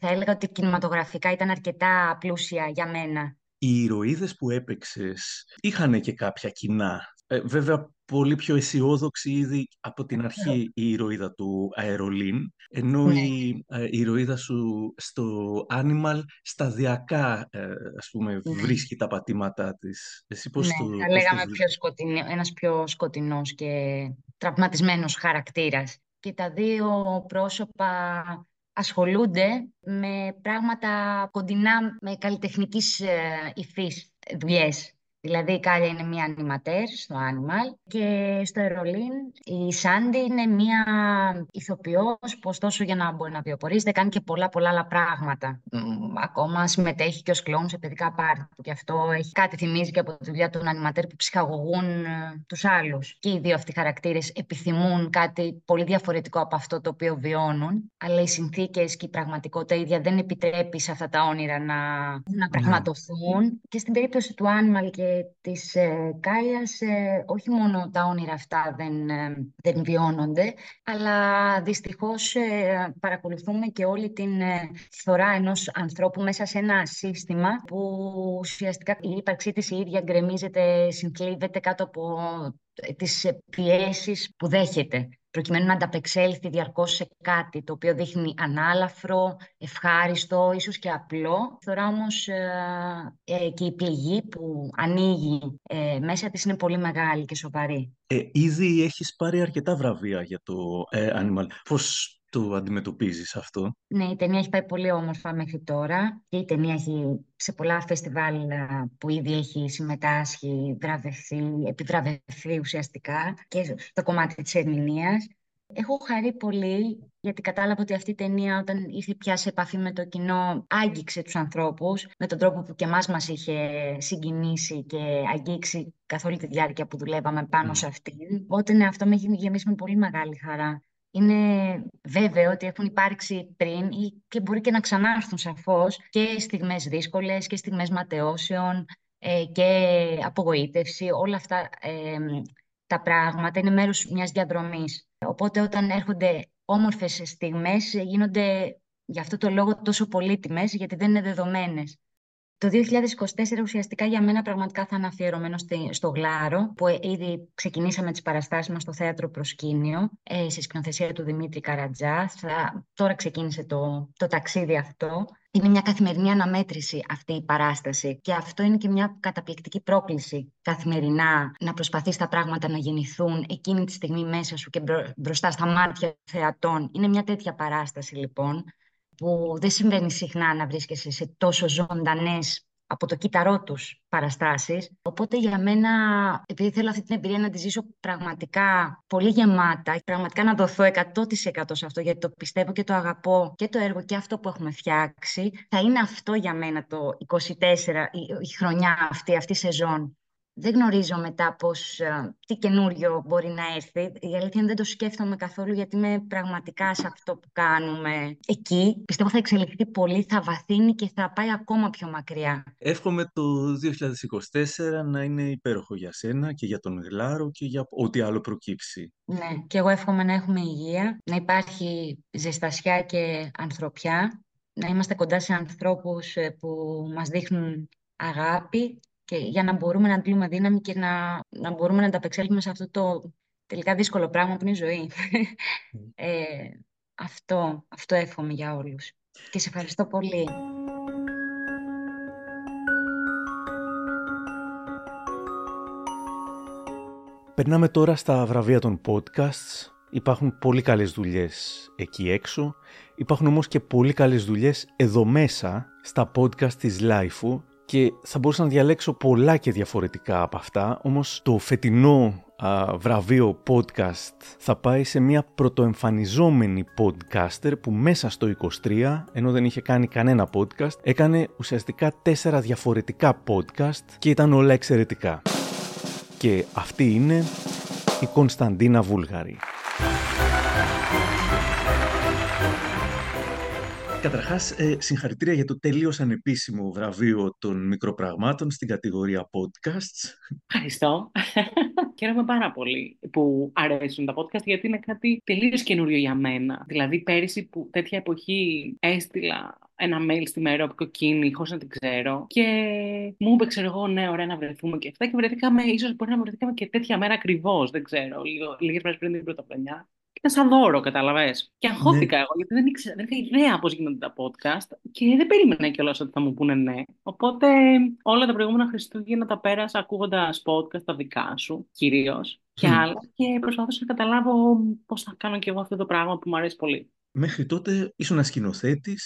θα έλεγα ότι κινηματογραφικά ήταν αρκετά πλούσια για μένα. Οι ηρωίδες που έπαιξες είχαν και κάποια κοινά. Ε, βέβαια πολύ πιο αισιόδοξη ήδη από την αρχή η ηρωίδα του Αερολίν, ενώ Ναι. η, ε, η ηρωίδα σου στο Animal σταδιακά ε, ας πούμε βρίσκει τα πατήματά της. Εσύ πώς ναι, το, θα πώς το λέγαμε βρήκες; πιο σκοτεινό, ένας πιο σκοτεινός και τραυματισμένος χαρακτήρας. Και τα δύο πρόσωπα ασχολούνται με πράγματα κοντινά με καλλιτεχνικής ε, υφής δουλειές. Δηλαδή η Κάλια είναι μία ανιματέρ στο Animal και στο Ερολίν η Σάντι είναι μία ηθοποιός που ωστόσο για να μπορεί να βιοπορίζεται κάνει και πολλά πολλά άλλα πράγματα. Μ, Ακόμα συμμετέχει και ως κλόουν σε παιδικά πάρτι που και αυτό έχει κάτι θυμίζει και από τη δουλειά των ανιματέρ που ψυχαγωγούν ε, τους άλλους. Και οι δύο αυτοί χαρακτήρες επιθυμούν κάτι πολύ διαφορετικό από αυτό το οποίο βιώνουν αλλά οι συνθήκες και η πραγματικότητα ίδια δεν επιτρέπει σε αυτά τα όνειρα να, να πραγματοθούν. Και στην περίπτωση του Animal και της ε, Κάλιας, ε, όχι μόνο τα όνειρα αυτά δεν, ε, δεν βιώνονται, αλλά δυστυχώς ε, παρακολουθούμε και όλη την ε, φθορά ενός ανθρώπου μέσα σε ένα σύστημα που ουσιαστικά η ύπαρξή της η ίδια γκρεμίζεται, συγκλείβεται κάτω από ε, τις ε, πιέσεις που δέχεται προκειμένου να ανταπεξέλθει διαρκώς σε κάτι το οποίο δείχνει ανάλαφρο, ευχάριστο, ίσως και απλό. Τώρα όμως ε, ε, και η πληγή που ανοίγει ε, μέσα της είναι πολύ μεγάλη και σοβαρή. Ε, ήδη έχεις πάρει αρκετά βραβεία για το ε, Animal. Πώς το αντιμετωπίζεις αυτό; Ναι, η ταινία έχει πάει πολύ όμορφα μέχρι τώρα και η ταινία έχει σε πολλά φεστιβάλ α, που ήδη έχει συμμετάσχει, βραβευθεί, επιβραβευθεί ουσιαστικά και στο κομμάτι της ερμηνείας. Έχω χαρεί πολύ γιατί κατάλαβα ότι αυτή η ταινία όταν ήρθε πια σε επαφή με το κοινό άγγιξε τους ανθρώπους με τον τρόπο που και εμάς μας είχε συγκινήσει και αγγίξει καθ' όλη τη διάρκεια που δουλεύαμε πάνω σε αυτήν. Οπότε ναι, αυτό με έχει γεμίσει με πολύ μεγάλη χαρά. Είναι βέβαιο ότι έχουν υπάρξει πριν ή και μπορεί και να ξανάρθουν σαφώς και στιγμές δύσκολες και στιγμές ματαιώσεων ε, και απογοήτευση. Όλα αυτά ε, τα πράγματα είναι μέρος μιας διαδρομής. Οπότε όταν έρχονται όμορφες στιγμές γίνονται γι' αυτό το λόγο τόσο πολύτιμες γιατί δεν είναι δεδομένες. Το 2024 ουσιαστικά για μένα πραγματικά θα είναι αφιερωμένο στη- στο Γλάρο, που ε, ήδη ξεκινήσαμε τις παραστάσεις μας στο Θέατρο Προσκήνιο, ε, σε σκηνοθεσία του Δημήτρη Καραντζά. Θα, τώρα ξεκίνησε το, το ταξίδι αυτό. Είναι μια καθημερινή αναμέτρηση αυτή η παράσταση και αυτό είναι και μια καταπληκτική πρόκληση καθημερινά να προσπαθείς τα πράγματα να γεννηθούν εκείνη τη στιγμή μέσα σου και μπρο- μπροστά στα μάτια θεατών. Είναι μια τέτοια παράσταση λοιπόν που δεν συμβαίνει συχνά να βρίσκεσαι σε τόσο ζωντανές από το κύτταρό τους παραστάσεις. Οπότε για μένα, επειδή θέλω αυτή την εμπειρία να τη ζήσω πραγματικά πολύ γεμάτα, πραγματικά να δοθώ 100% σε αυτό, γιατί το πιστεύω και το αγαπώ και το έργο και αυτό που έχουμε φτιάξει, θα είναι αυτό για μένα το 24, η, η χρονιά αυτή, αυτή η σεζόν. Δεν γνωρίζω μετά πώς, ε, τι καινούριο μπορεί να έρθει. Η αλήθεια είναι δεν το σκέφτομαι καθόλου γιατί είμαι πραγματικά σε αυτό που κάνουμε εκεί. Πιστεύω θα εξελιχθεί πολύ, θα βαθύνει και θα πάει ακόμα πιο μακριά. Εύχομαι το 2024 να είναι υπέροχο για σένα και για τον Γλάρο και για ό,τι άλλο προκύψει. Ναι, και εγώ εύχομαι να έχουμε υγεία, να υπάρχει ζεστασιά και ανθρωπιά, να είμαστε κοντά σε ανθρώπους ε, που μας δείχνουν αγάπη και για να μπορούμε να αντλούμε δύναμη και να, να μπορούμε να ανταπεξέλθουμε σε αυτό το τελικά δύσκολο πράγμα που είναι η ζωή. ε, αυτό, αυτό εύχομαι για όλους. Και σε ευχαριστώ πολύ. Περνάμε τώρα στα βραβεία των podcasts. Υπάρχουν πολύ καλές δουλειές εκεί έξω. Υπάρχουν όμως και πολύ καλές δουλειές εδώ μέσα, στα podcast της Lifeu και θα μπορούσα να διαλέξω πολλά και διαφορετικά από αυτά, όμως το φετινό α, βραβείο podcast θα πάει σε μια πρωτοεμφανιζόμενη podcaster που μέσα στο 23, ενώ δεν είχε κάνει κανένα podcast, έκανε ουσιαστικά τέσσερα διαφορετικά podcast και ήταν όλα εξαιρετικά. Και αυτή είναι η Κωνσταντίνα Βούλγαρη. Καταρχάς, ε, συγχαρητήρια για το τελείως ανεπίσημο βραβείο των μικροπραγμάτων στην κατηγορία podcasts. Ευχαριστώ. Χαίρομαι πάρα πολύ που αρέσουν τα podcast γιατί είναι κάτι τελείως καινούριο για μένα. Δηλαδή πέρυσι που τέτοια εποχή έστειλα ένα mail στη μέρα από κοκκίνη, χωρίς να την ξέρω. Και μου είπε, ξέρω εγώ, ναι, ωραία να βρεθούμε και αυτά. Και βρεθήκαμε, ίσως μπορεί να βρεθήκαμε και τέτοια μέρα ακριβώς, δεν ξέρω, λίγες μέρες πριν την πρωτοχρονιά. Ήταν σαν δώρο, κατάλαβε. Και αγχώθηκα ναι. εγώ, γιατί δεν, ήξερα, δεν είχα ιδέα πώς γίνονται τα podcast και δεν περίμενα κιόλας ότι θα μου πούνε ναι. Οπότε όλα τα προηγούμενα Χριστούγεννα τα πέρασα ακούγοντας podcast τα δικά σου, κυρίως, και άλλα. Και προσπαθούσα να καταλάβω πώς θα κάνω κι εγώ αυτό το πράγμα που μου αρέσει πολύ. Μέχρι τότε ήσουν σκηνοθέτη,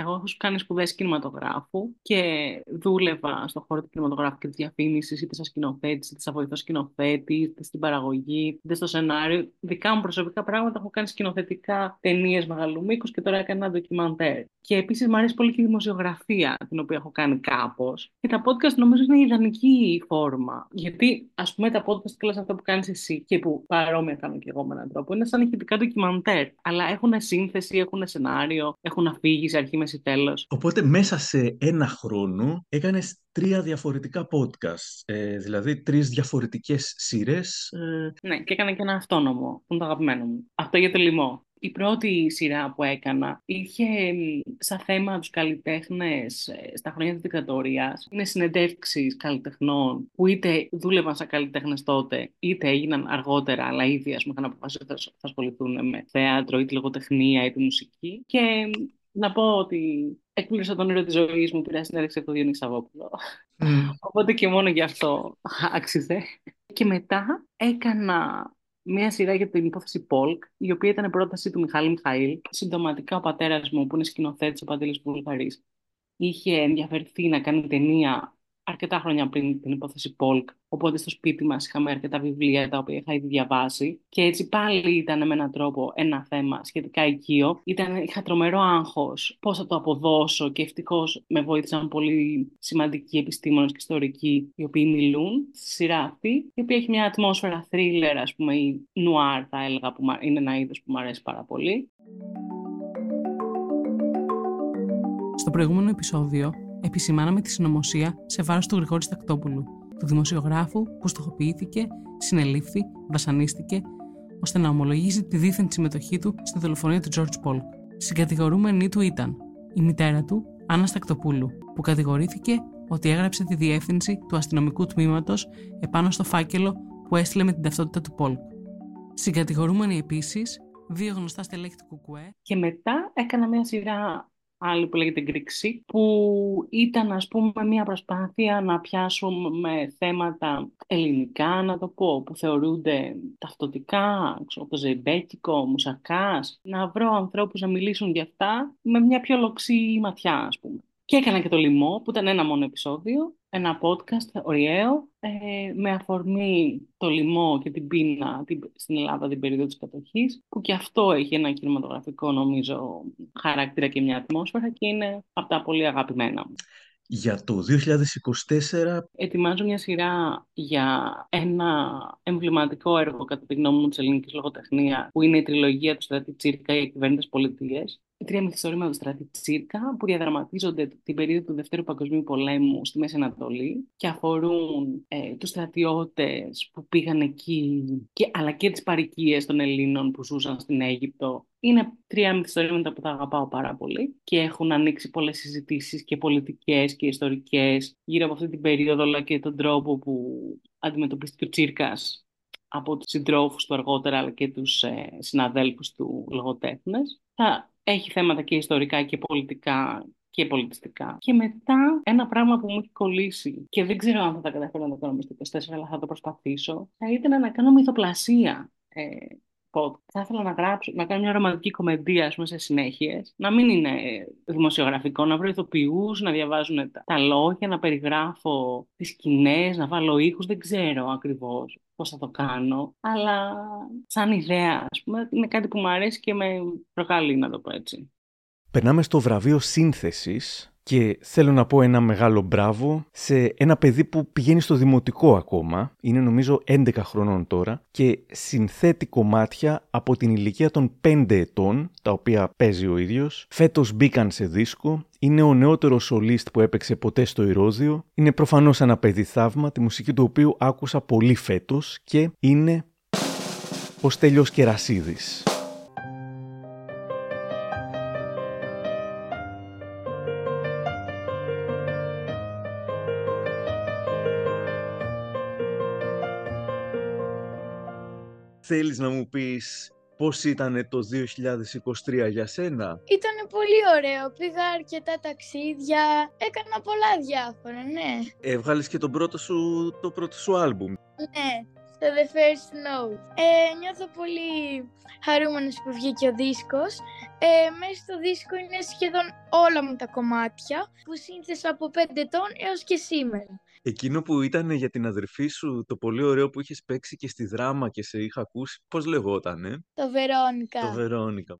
εγώ έχω κάνει σπουδές κινηματογράφου και δούλευα στον χώρο του κινηματογράφου και της διαφήμισης, είτε σαν σκηνοθέτης, είτε σαν βοηθός σκηνοθέτη, είτε στην παραγωγή, είτε στο σενάριο. Δικά μου προσωπικά πράγματα έχω κάνει σκηνοθετικά ταινίες μεγάλου μήκου και τώρα έκανα ένα ντοκιμαντέρ. Και επίσης μου αρέσει πολύ και η δημοσιογραφία, την οποία έχω κάνει κάπως. Και τα podcast νομίζω είναι η ιδανική φόρμα. Γιατί, ας πούμε, τα podcast και όλα αυτά που κάνεις εσύ και που παρόμοια κάνω και εγώ με έναν τρόπο, είναι σαν ηχητικά ντοκιμαντέρ. Αλλά έχουν σύνθεση, έχουν σενάριο, έχουν αφήγηση, αρχή, μέση, τέλος. Οπότε μέσα σε ένα χρόνο έκανες τρία διαφορετικά podcast, ε, δηλαδή τρεις διαφορετικές σειρές. Ε... Ναι, και έκανα και ένα αυτόνομο, που είναι το αγαπημένο μου. Αυτό για το λοιμό. Η πρώτη σειρά που έκανα είχε σαν θέμα τους καλλιτέχνες ε, στα χρόνια της δικτατορίας. Είναι συνεντεύξεις καλλιτεχνών που είτε δούλευαν σαν καλλιτέχνες τότε, είτε έγιναν αργότερα, αλλά ήδη ας πούμε είχαν αποφασίσει ότι θα ασχοληθούν με θέατρο, είτε λογοτεχνία, είτε μουσική. Και να πω ότι εκπλήρωσα τον ήρωα της ζωής μου, πήρα συνέντευξη από τον Διονύη Σαββόπουλο. Οπότε και μόνο γι' αυτό άξιζε. Και μετά έκανα μία σειρά για την υπόθεση Πολκ, η οποία ήταν πρόταση του Μιχάλη Μιχαήλ. Συντοματικά ο πατέρας μου, που είναι σκηνοθέτης ο Παντελής Βουλγαρής, είχε ενδιαφερθεί να κάνει ταινία αρκετά χρόνια πριν την υπόθεση Πολκ. Οπότε στο σπίτι μας είχαμε αρκετά βιβλία τα οποία είχα ήδη διαβάσει. Και έτσι πάλι ήταν με έναν τρόπο ένα θέμα σχετικά οικείο. Ήταν, είχα τρομερό άγχος πώς θα το αποδώσω και ευτυχώς με βοήθησαν πολύ σημαντικοί επιστήμονες και ιστορικοί οι οποίοι μιλούν στη σειρά αυτή, η οποία έχει μια ατμόσφαιρα thriller, ας πούμε, ή νουάρ θα έλεγα, που είναι ένα είδος που μου αρέσει πάρα πολύ. Στο προηγούμενο επεισόδιο επισημάναμε τη συνωμοσία σε βάρος του Γρηγόρη Στακτόπουλου, του δημοσιογράφου που στοχοποιήθηκε, συνελήφθη, βασανίστηκε, ώστε να ομολογήσει τη δίθεν συμμετοχή του στη δολοφονία του George Paul. Συγκατηγορούμενη του ήταν η μητέρα του, Άννα Στακτοπούλου, που κατηγορήθηκε ότι έγραψε τη διεύθυνση του αστυνομικού τμήματος επάνω στο φάκελο που έστειλε με την ταυτότητα του Πολ. Συγκατηγορούμενοι επίσης δύο γνωστά στελέχη του Κουκουέ. Και μετά έκανα μια σειρά άλλη που λέγεται Γκρίξη, που ήταν ας πούμε μια προσπάθεια να πιάσουμε θέματα ελληνικά, να το πω, που θεωρούνται ταυτοτικά, όπως ζεϊμπέκικο, μουσακάς, να βρω ανθρώπους να μιλήσουν για αυτά με μια πιο λοξή ματιά, ας πούμε. Και έκανα και το λοιμό, που ήταν ένα μόνο επεισόδιο, ένα podcast ωριαίο, ε, με αφορμή το λοιμό και την πείνα στην Ελλάδα την περίοδο της κατοχής, που και αυτό έχει ένα κινηματογραφικό, νομίζω, χαρακτήρα και μια ατμόσφαιρα και είναι από τα πολύ αγαπημένα μου. Για το 2024... Ετοιμάζω μια σειρά για ένα εμβληματικό έργο, κατά τη γνώμη μου, της ελληνικής λογοτεχνίας, που είναι η τριλογία του Στρατή Τσίρκα για κυβέρνητες πολιτείες τρία μυθιστορήματα του Στρατιτσίρκα που διαδραματίζονται την περίοδο του Δευτέρου Παγκοσμίου Πολέμου στη Μέση Ανατολή και αφορούν ε, τους στρατιώτες που πήγαν εκεί και, αλλά και τις παρικίες των Ελλήνων που ζούσαν στην Αίγυπτο. Είναι τρία μυθιστορήματα που τα αγαπάω πάρα πολύ και έχουν ανοίξει πολλές συζητήσεις και πολιτικές και ιστορικές γύρω από αυτή την περίοδο αλλά και τον τρόπο που αντιμετωπίστηκε ο Τσίρκας από τους συντρόφους του αργότερα αλλά και τους ε, συναδέλφους του λογοτέχνες. Θα έχει θέματα και ιστορικά και πολιτικά και πολιτιστικά. Και μετά ένα πράγμα που μου έχει κολλήσει και δεν ξέρω αν θα τα καταφέρω να το κάνω στο 24 αλλά θα το προσπαθήσω θα ήταν να κάνω μυθοπλασία. Ε, θα ήθελα να γράψω, να κάνω μια ρομαντική κομμεντία ας πούμε, σε συνέχειες. Να μην είναι δημοσιογραφικό, να βρω ηθοποιούς, να διαβάζουν τα, τα λόγια, να περιγράφω τις σκηνές, να βάλω ήχους. Δεν ξέρω ακριβώς πώς θα το κάνω. Αλλά σαν ιδέα, ας πούμε, είναι κάτι που μου αρέσει και με προκαλεί να το πω έτσι. Περνάμε στο βραβείο σύνθεσης και θέλω να πω ένα μεγάλο μπράβο σε ένα παιδί που πηγαίνει στο δημοτικό ακόμα, είναι νομίζω 11 χρονών τώρα και συνθέτει κομμάτια από την ηλικία των 5 ετών, τα οποία παίζει ο ίδιος. Φέτος μπήκαν σε δίσκο, είναι ο νεότερος σολίστ που έπαιξε ποτέ στο Ηρώδιο, είναι προφανώς ένα παιδί θαύμα, τη μουσική του οποίου άκουσα πολύ φέτος και είναι ο Στέλιος Κερασίδης. Θέλεις να μου πεις πώς ήταν το 2023 για σένα; Ήταν πολύ ωραίο. Πήγα αρκετά ταξίδια. Έκανα πολλά διάφορα, ναι. Έβγαλες και τον πρώτο σου, το πρώτο σου άλμπουμ. Ναι, το The First Snow. Ε, νιώθω πολύ χαρούμενος που βγήκε ο δίσκος. Ε, μέσα στο δίσκο είναι σχεδόν όλα μου τα κομμάτια που σύνθεσα από 5 ετών έως και σήμερα. Εκείνο που ήταν για την αδερφή σου, το πολύ ωραίο που είχες παίξει και στη δράμα και σε είχα ακούσει, πώς λεγότανε; Το Βερόνικα. Το Βερόνικα.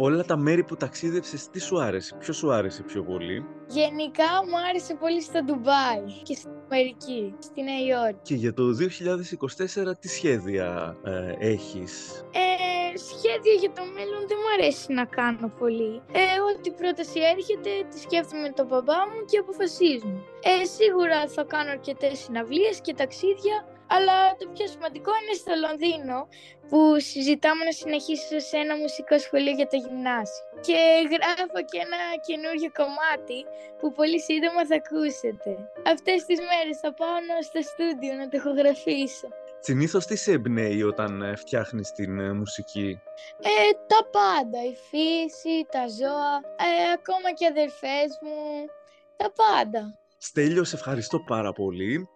Από όλα τα μέρη που ταξίδευσες, τι σου άρεσε, ποιο σου άρεσε πιο πολύ; Γενικά μου άρεσε πολύ στο Ντουμπάι και στην Αμερική, στη Νέα Υόρκη. Και για το 2024 τι σχέδια ε, έχεις; Ε, σχέδια για το μέλλον δεν μου αρέσει να κάνω πολύ. Ε, ό,τι πρόταση έρχεται τη σκέφτομαι με τον μπαμπά μου και αποφασίζουμε. Ε, σίγουρα θα κάνω αρκετές συναυλίες και ταξίδια αλλά το πιο σημαντικό είναι στο Λονδίνο που συζητάμε να συνεχίσω σε ένα μουσικό σχολείο για το γυμνάσιο. Και γράφω και ένα καινούργιο κομμάτι που πολύ σύντομα θα ακούσετε. Αυτές τις μέρες θα πάω στο στούντιο να το ηχογραφήσω. Συνήθως τι σε εμπνέει όταν ε, φτιάχνεις την ε, μουσική; Ε, τα πάντα. Η φύση, τα ζώα, ε, ακόμα και αδερφές μου. Τα πάντα. Στέλιο, σε ευχαριστώ πάρα πολύ.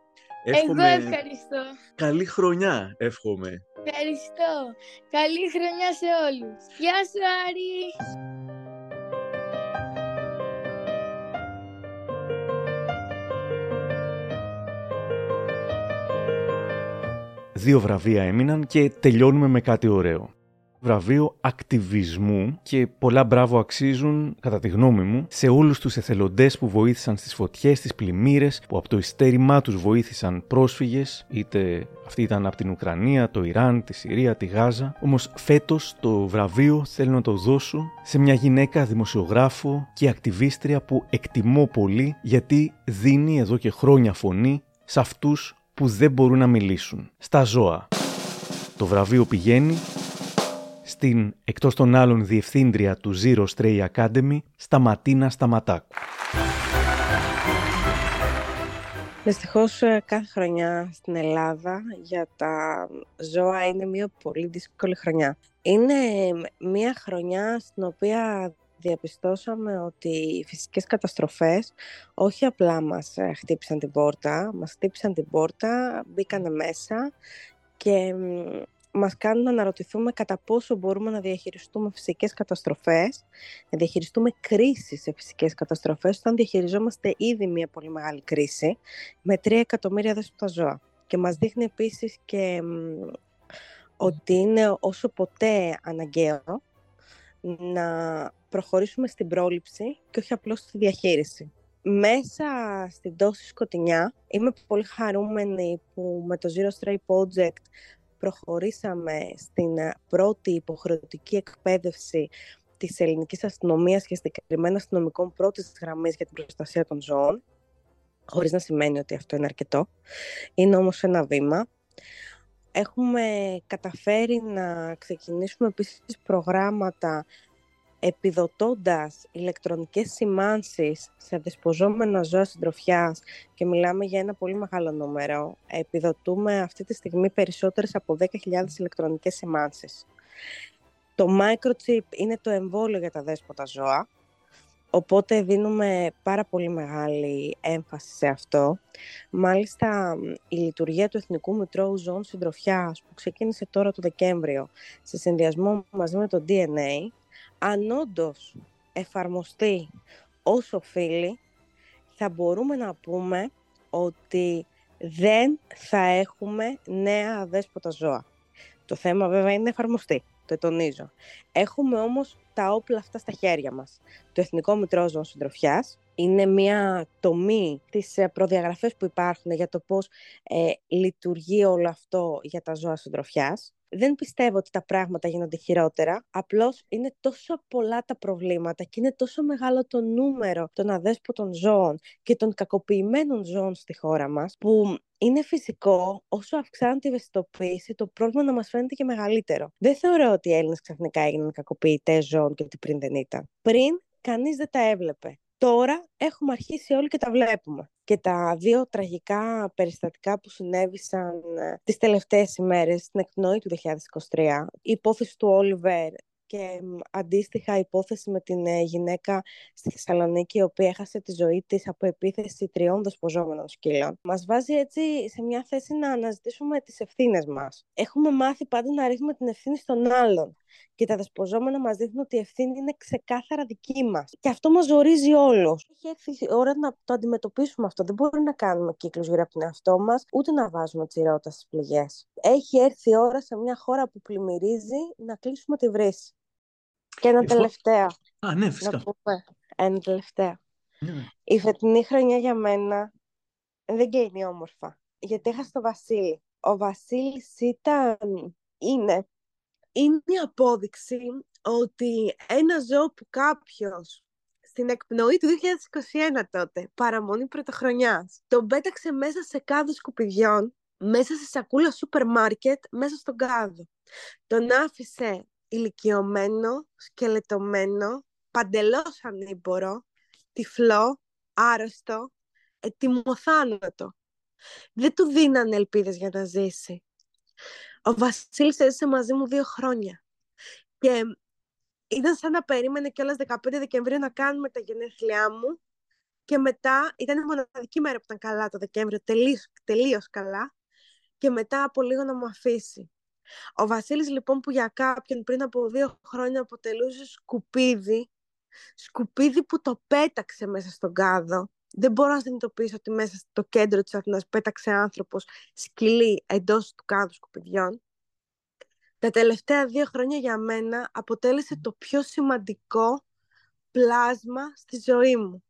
Εύχομαι... Εγώ ευχαριστώ. Καλή χρονιά, εύχομαι. Ευχαριστώ. Καλή χρονιά σε όλους. Γεια σου, Άρη. Δύο βραβεία έμειναν και τελειώνουμε με κάτι ωραίο βραβείο ακτιβισμού και πολλά μπράβο αξίζουν, κατά τη γνώμη μου, σε όλους τους εθελοντές που βοήθησαν στις φωτιές, στις πλημμύρες, που από το ιστέρημά τους βοήθησαν πρόσφυγες, είτε αυτοί ήταν από την Ουκρανία, το Ιράν, τη Συρία, τη Γάζα. Όμως φέτος το βραβείο θέλω να το δώσω σε μια γυναίκα δημοσιογράφο και ακτιβίστρια που εκτιμώ πολύ γιατί δίνει εδώ και χρόνια φωνή σε αυτούς που δεν μπορούν να μιλήσουν, στα ζώα. Το βραβείο πηγαίνει στην εκτός των άλλων διευθύντρια του Zero Stray Academy, Σταματίνα Σταματάκου. Δυστυχώς ε, κάθε χρονιά στην Ελλάδα για τα ζώα είναι μια πολύ δύσκολη χρονιά. Είναι μια χρονιά στην οποία διαπιστώσαμε ότι οι φυσικές καταστροφές όχι απλά μας ε, χτύπησαν την πόρτα, μας χτύπησαν την πόρτα, μπήκανε μέσα και μας κάνουν να αναρωτηθούμε κατά πόσο μπορούμε να διαχειριστούμε φυσικές καταστροφές, να διαχειριστούμε κρίσεις σε φυσικές καταστροφές, όταν διαχειριζόμαστε ήδη μια πολύ μεγάλη κρίση με 3 εκατομμύρια δέσποτα ζώα. Και μας δείχνει επίσης και ότι είναι όσο ποτέ αναγκαίο να προχωρήσουμε στην πρόληψη και όχι απλώς στη διαχείριση. μέσα στην τόση σκοτεινιά είμαι πολύ χαρούμενη που με το Zero Stray Project προχωρήσαμε στην ε, πρώτη υποχρεωτική εκπαίδευση της ελληνικής αστυνομίας και συγκεκριμένα αστυνομικών πρώτης γραμμής για την προστασία των ζώων, χωρίς να σημαίνει ότι αυτό είναι αρκετό. Είναι όμως ένα βήμα. Έχουμε καταφέρει να ξεκινήσουμε επίσης προγράμματα επιδοτώντας ηλεκτρονικές σημάνσεις σε δεσποζόμενα ζώα συντροφιάς και μιλάμε για ένα πολύ μεγάλο νούμερο, επιδοτούμε αυτή τη στιγμή περισσότερες από 10.000 ηλεκτρονικές σημάνσεις. Το microchip είναι το εμβόλιο για τα δέσποτα ζώα, οπότε δίνουμε πάρα πολύ μεγάλη έμφαση σε αυτό. Μάλιστα, η λειτουργία του Εθνικού Μητρώου Ζώων Συντροφιάς, που ξεκίνησε τώρα το Δεκέμβριο, σε συνδυασμό μαζί με το DNA, αν όντως εφαρμοστεί όσο οφείλει, θα μπορούμε να πούμε ότι δεν θα έχουμε νέα αδέσποτα ζώα. Το θέμα βέβαια είναι εφαρμοστεί, το τονίζω. Έχουμε όμως τα όπλα αυτά στα χέρια μας. Το Εθνικό Μητρό Ζώων Συντροφιάς είναι μια τομή τις ε, προδιαγραφές που υπάρχουν για το πώς ε, λειτουργεί όλο αυτό για τα ζώα συντροφιάς δεν πιστεύω ότι τα πράγματα γίνονται χειρότερα. Απλώς είναι τόσο πολλά τα προβλήματα και είναι τόσο μεγάλο το νούμερο των αδέσποτων ζώων και των κακοποιημένων ζώων στη χώρα μας, που είναι φυσικό όσο αυξάνεται η ευαισθητοποίηση το πρόβλημα να μας φαίνεται και μεγαλύτερο. Δεν θεωρώ ότι οι Έλληνες ξαφνικά έγιναν κακοποιητές ζώων και ότι πριν δεν ήταν. Πριν κανείς δεν τα έβλεπε. Τώρα έχουμε αρχίσει όλοι και τα βλέπουμε. Και τα δύο τραγικά περιστατικά που συνέβησαν ε, τις τελευταίες ημέρες στην εκπνοή του 2023, η υπόθεση του Όλιβερ και αντίστοιχα υπόθεση με την ε, γυναίκα στη Θεσσαλονίκη η οποία έχασε τη ζωή της από επίθεση τριών δεσποζόμενων σκύλων. Μας βάζει έτσι σε μια θέση να αναζητήσουμε τις ευθύνες μας. Έχουμε μάθει πάντα να ρίχνουμε την ευθύνη στον άλλον και τα δεσποζόμενα μας δείχνουν ότι η ευθύνη είναι ξεκάθαρα δική μας. Και αυτό μας ζορίζει όλους. Έχει έρθει η ώρα να το αντιμετωπίσουμε αυτό. Δεν μπορεί να κάνουμε κύκλους γύρω από τον εαυτό μας, ούτε να βάζουμε τσιρότα στις πληγές. Έχει έρθει η ώρα σε μια χώρα που πλημμυρίζει να κλείσουμε τη βρύση. Και ένα τελευταίο. Α, ναι, φυσικά. Να πούμε. Ένα τελευταίο. Ναι. Η φετινή χρονιά για μένα δεν κλείνει όμορφα. Γιατί έχασα το Βασίλη. Ο Βασίλης ήταν, είναι, είναι η απόδειξη ότι ένα ζώο που κάποιος στην εκπνοή του 2021 τότε, παραμονή πρωτοχρονιάς, τον πέταξε μέσα σε κάδο σκουπιδιών, μέσα σε σακούλα σούπερ μάρκετ, μέσα στον κάδο. Τον άφησε ηλικιωμένο, σκελετωμένο, παντελώς ανήμπορο, τυφλό, άρρωστο, ετοιμοθάνατο. Δεν του δίνανε ελπίδες για να ζήσει. Ο Βασίλης έζησε μαζί μου δύο χρόνια. Και ήταν σαν να περίμενε κιόλας 15 Δεκεμβρίου να κάνουμε τα γενέθλιά μου και μετά ήταν η μοναδική μέρα που ήταν καλά το Δεκέμβριο, τελείως, τελείως καλά και μετά από λίγο να μου αφήσει. Ο Βασίλης λοιπόν που για κάποιον πριν από δύο χρόνια αποτελούσε σκουπίδι, σκουπίδι που το πέταξε μέσα στον κάδο. Δεν μπορώ να συνειδητοποιήσω ότι μέσα στο κέντρο της Αθήνας πέταξε άνθρωπος σκυλί εντός του κάδους σκουπιδιών. Τα τελευταία δύο χρόνια για μένα αποτέλεσε το πιο σημαντικό πλάσμα στη ζωή μου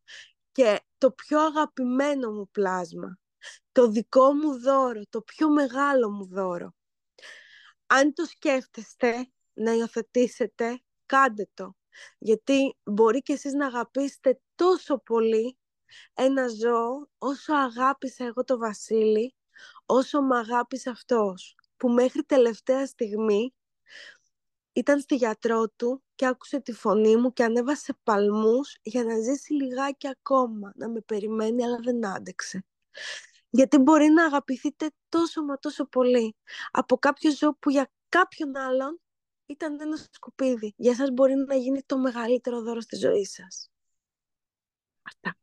και το πιο αγαπημένο μου πλάσμα. Το δικό μου δώρο, το πιο μεγάλο μου δώρο αν το σκέφτεστε να υιοθετήσετε, κάντε το. Γιατί μπορεί και εσείς να αγαπήσετε τόσο πολύ ένα ζώο όσο αγάπησα εγώ το Βασίλη, όσο με αγάπησε αυτός, που μέχρι τελευταία στιγμή ήταν στη γιατρό του και άκουσε τη φωνή μου και ανέβασε παλμούς για να ζήσει λιγάκι ακόμα, να με περιμένει αλλά δεν άντεξε γιατί μπορεί να αγαπηθείτε τόσο μα τόσο πολύ από κάποιο ζώο που για κάποιον άλλον ήταν ένα σκουπίδι. Για σας μπορεί να γίνει το μεγαλύτερο δώρο στη ζωή σας. Αυτά.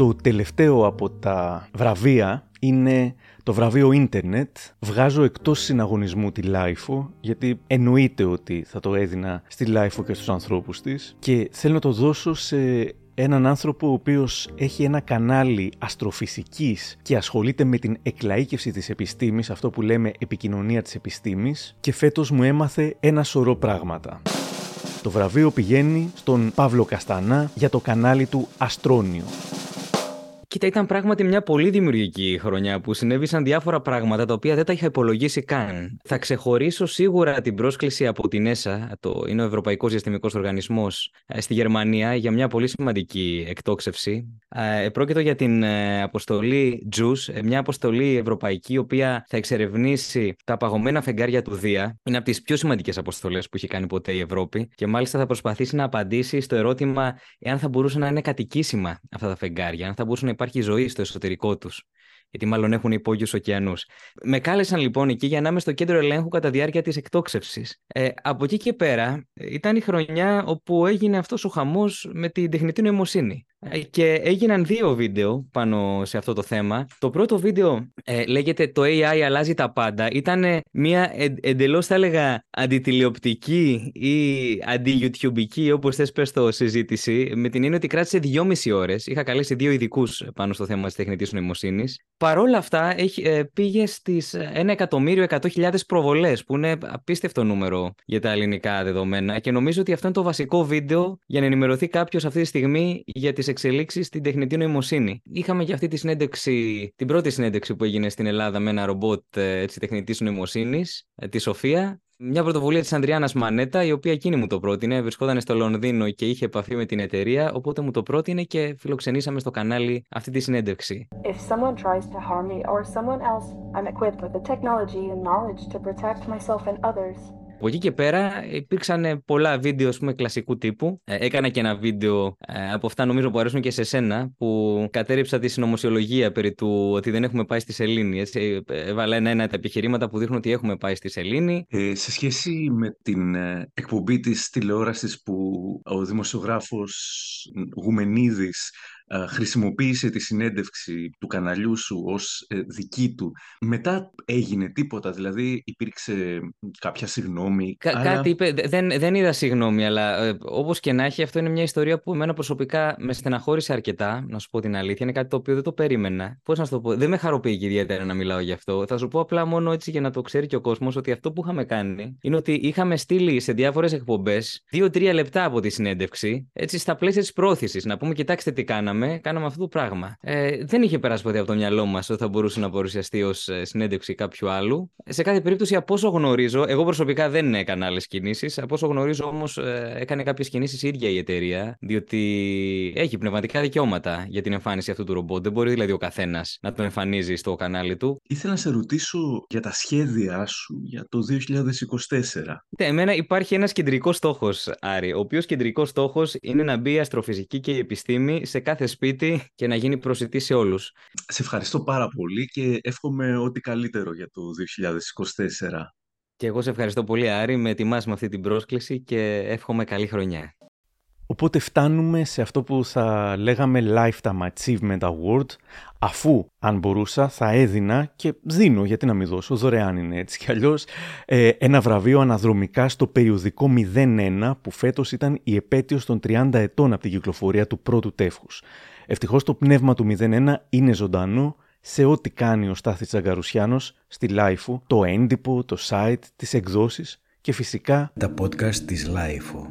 Το τελευταίο από τα βραβεία είναι το βραβείο Ίντερνετ. Βγάζω εκτός συναγωνισμού τη LiFO, γιατί εννοείται ότι θα το έδινα στη LiFO και στους ανθρώπους της και θέλω να το δώσω σε έναν άνθρωπο ο οποίος έχει ένα κανάλι αστροφυσικής και ασχολείται με την εκλαΐκευση της επιστήμης, αυτό που λέμε επικοινωνία της επιστήμης και φέτος μου έμαθε ένα σωρό πράγματα. Το βραβείο πηγαίνει στον Παύλο Καστανά για το κανάλι του Astronio. Κοίτα, ήταν πράγματι μια πολύ δημιουργική χρονιά που συνέβησαν διάφορα πράγματα τα οποία δεν τα είχα υπολογίσει καν. Θα ξεχωρίσω σίγουρα την πρόσκληση από την ΕΣΑ, το είναι ο Ευρωπαϊκός Διαστημικός Οργανισμός, ε, στη Γερμανία για μια πολύ σημαντική εκτόξευση. Ε, πρόκειται για την ε, αποστολή JUICE, μια αποστολή ευρωπαϊκή, η οποία θα εξερευνήσει τα παγωμένα φεγγάρια του Δία. Είναι από τις πιο σημαντικές αποστολές που έχει κάνει ποτέ η Ευρώπη και μάλιστα θα προσπαθήσει να απαντήσει στο ερώτημα εάν θα μπορούσαν να είναι κατοικήσιμα αυτά τα φεγγάρια, αν θα μπορούσαν να υπάρχει ζωή στο εσωτερικό τους γιατί μάλλον έχουν υπόγειους ωκεανούς. Με κάλεσαν λοιπόν εκεί για να είμαι στο κέντρο ελέγχου κατά διάρκεια της εκτόξευσης. Ε, από εκεί και πέρα ήταν η χρονιά όπου έγινε αυτός ο χαμός με την τεχνητή νοημοσύνη. Ε, και έγιναν δύο βίντεο πάνω σε αυτό το θέμα. Το πρώτο βίντεο ε, λέγεται «Το AI αλλάζει τα πάντα». Ήταν μια ε, εντελώς θα έλεγα αντιτηλεοπτική ή αντι-YouTubeική, όπως θες πες το συζήτηση, με την έννοια ότι κράτησε δυόμιση ώρες. Είχα καλέσει δύο ειδικούς πάνω στο θέμα της τεχνητής νοημοσύνης. Παρόλα αυτά έχει, ε, πήγε στις 1.100.000 προβολές, που είναι απίστευτο νούμερο για τα ελληνικά δεδομένα και νομίζω ότι αυτό είναι το βασικό βίντεο για να ενημερωθεί κάποιος αυτή τη στιγμή για τις εξελίξεις στην τεχνητή νοημοσύνη. Είχαμε και αυτή τη συνέντευξη, την πρώτη συνέντευξη που έγινε στην Ελλάδα με ένα ρομπότ ε, έτσι, τεχνητής νοημοσύνης, ε, τη Σοφία, μια πρωτοβουλία της Ανδριάνας Μανέτα, η οποία εκείνη μου το πρότεινε. Βρισκόταν στο Λονδίνο και είχε επαφή με την εταιρεία, οπότε μου το πρότεινε και φιλοξενήσαμε στο κανάλι αυτή τη συνέντευξη. If someone tries to harm me or someone else, I'm equipped with the technology and knowledge to protect myself and others. Από εκεί και πέρα υπήρξαν πολλά βίντεο πούμε, κλασικού τύπου. Ε, έκανα και ένα βίντεο ε, από αυτά νομίζω που αρέσουν και σε σένα που κατέριψα τη συνωμοσιολογία περί του ότι δεν έχουμε πάει στη Σελήνη. Έτσι. Έβαλα ένα-ένα τα επιχειρήματα που δείχνουν ότι έχουμε πάει στη Σελήνη. Ε, σε σχέση με την ε, εκπομπή της τηλεόρασης που ο δημοσιογράφος Γουμενίδης ε, χρησιμοποίησε τη συνέντευξη του καναλιού σου ως ε, δική του. Μετά έγινε τίποτα, δηλαδή υπήρξε κάποια συγνώμη. Κα- αλλά... Κάτι είπε, δεν, δεν είδα συγγνώμη, αλλά ε, όπως και να έχει αυτό είναι μια ιστορία που εμένα προσωπικά με στεναχώρησε αρκετά, να σου πω την αλήθεια. Είναι κάτι το οποίο δεν το περίμενα. Πώς να σου το πω, δεν με χαροποιεί και ιδιαίτερα να μιλάω γι' αυτό. Θα σου πω απλά μόνο έτσι για να το ξέρει και ο κόσμος ότι αυτό που είχαμε κάνει είναι ότι είχαμε στείλει σε διάφορες εκπομπές δύο-τρία λεπτά από τη συνέντευξη, έτσι στα πλαίσια της πρόθεσης, να πούμε κοιτάξτε τι κάναμε κάναμε, αυτό το πράγμα. Ε, δεν είχε περάσει ποτέ από το μυαλό μας ότι θα μπορούσε να παρουσιαστεί ως ε, συνέντευξη κάποιου άλλου. Σε κάθε περίπτωση, από όσο γνωρίζω, εγώ προσωπικά δεν έκανα άλλες κινήσεις. Από όσο γνωρίζω όμως, ε, έκανε κάποιες κινήσεις η ίδια η εταιρεία, διότι έχει πνευματικά δικαιώματα για την εμφάνιση αυτού του ρομπότ. Δεν μπορεί δηλαδή ο καθένας να τον εμφανίζει στο κανάλι του. Ήθελα να σε ρωτήσω για τα σχέδιά σου για το 2024. Ναι, εμένα υπάρχει ένας κεντρικός στόχος, Άρη, ο οποίος κεντρικός στόχος είναι να μπει η αστροφυσική και η επιστήμη σε κάθε σπίτι και να γίνει προσιτή σε όλους. Σε ευχαριστώ πάρα πολύ και εύχομαι ό,τι καλύτερο για το 2024. Και εγώ σε ευχαριστώ πολύ Άρη, με ετοιμάς με αυτή την πρόσκληση και εύχομαι καλή χρονιά. Οπότε φτάνουμε σε αυτό που θα λέγαμε Lifetime Achievement Award, αφού αν μπορούσα θα έδινα και δίνω, γιατί να μην δώσω, δωρεάν είναι έτσι κι αλλιώς, ε, ένα βραβείο αναδρομικά στο περιοδικό 01 που φέτος ήταν η επέτειος των 30 ετών από την κυκλοφορία του πρώτου τεύχους. Ευτυχώς το πνεύμα του 01 είναι ζωντανό σε ό,τι κάνει ο Στάθης Τσαγκαρουσιάνος στη LiFO, το έντυπο, το site, τις εκδόσεις και φυσικά τα podcast της LiFO.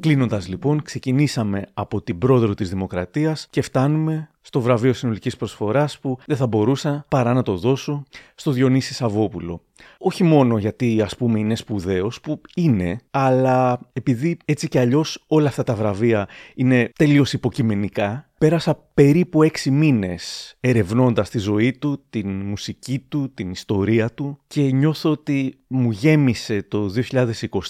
Κλείνοντας λοιπόν, ξεκινήσαμε από την πρόεδρο της Δημοκρατίας και φτάνουμε στο βραβείο συνολικής προσφοράς που δεν θα μπορούσα παρά να το δώσω στο Διονύση Σαββόπουλο. Όχι μόνο γιατί ας πούμε είναι σπουδαίος, που είναι, αλλά επειδή έτσι κι αλλιώς όλα αυτά τα βραβεία είναι τελείως υποκειμενικά, πέρασα περίπου έξι μήνες ερευνώντας τη ζωή του, την μουσική του, την ιστορία του και νιώθω ότι μου γέμισε το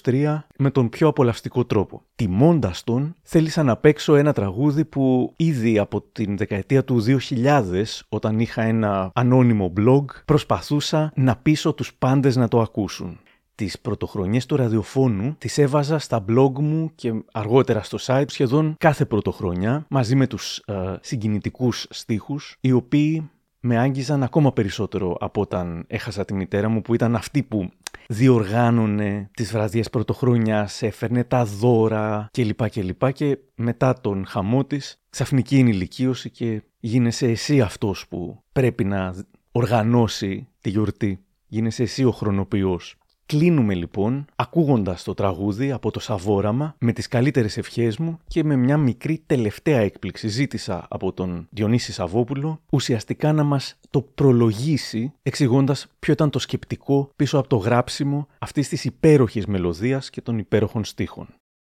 2023 με τον πιο απολαυστικό τρόπο. Τιμώντας τον, θέλησα να παίξω ένα τραγούδι που ήδη από την δεκαετία του 2000, όταν είχα ένα ανώνυμο blog, προσπαθούσα να πείσω τους πάντες να το ακούσουν. Τις πρωτοχρονιές του ραδιοφώνου τις έβαζα στα blog μου και αργότερα στο site σχεδόν κάθε πρωτοχρονιά μαζί με τους ε, συγκινητικούς στίχους οι οποίοι με άγγιζαν ακόμα περισσότερο από όταν έχασα τη μητέρα μου που ήταν αυτή που διοργάνωνε τις βραδιές πρωτοχρονιάς, έφερνε τα δώρα κλπ. κλπ. Και μετά τον χαμό της ξαφνική ενηλικίωση και γίνεσαι εσύ αυτός που πρέπει να οργανώσει τη γιορτή. Γίνεσαι εσύ ο χρονοποιός. Κλείνουμε λοιπόν ακούγοντας το τραγούδι από το Σαβόραμα με τις καλύτερες ευχές μου και με μια μικρή τελευταία έκπληξη. Ζήτησα από τον Διονύση Σαββόπουλο ουσιαστικά να μας το προλογίσει εξηγώντας ποιο ήταν το σκεπτικό πίσω από το γράψιμο αυτής της υπέροχης μελωδίας και των υπέροχων στίχων.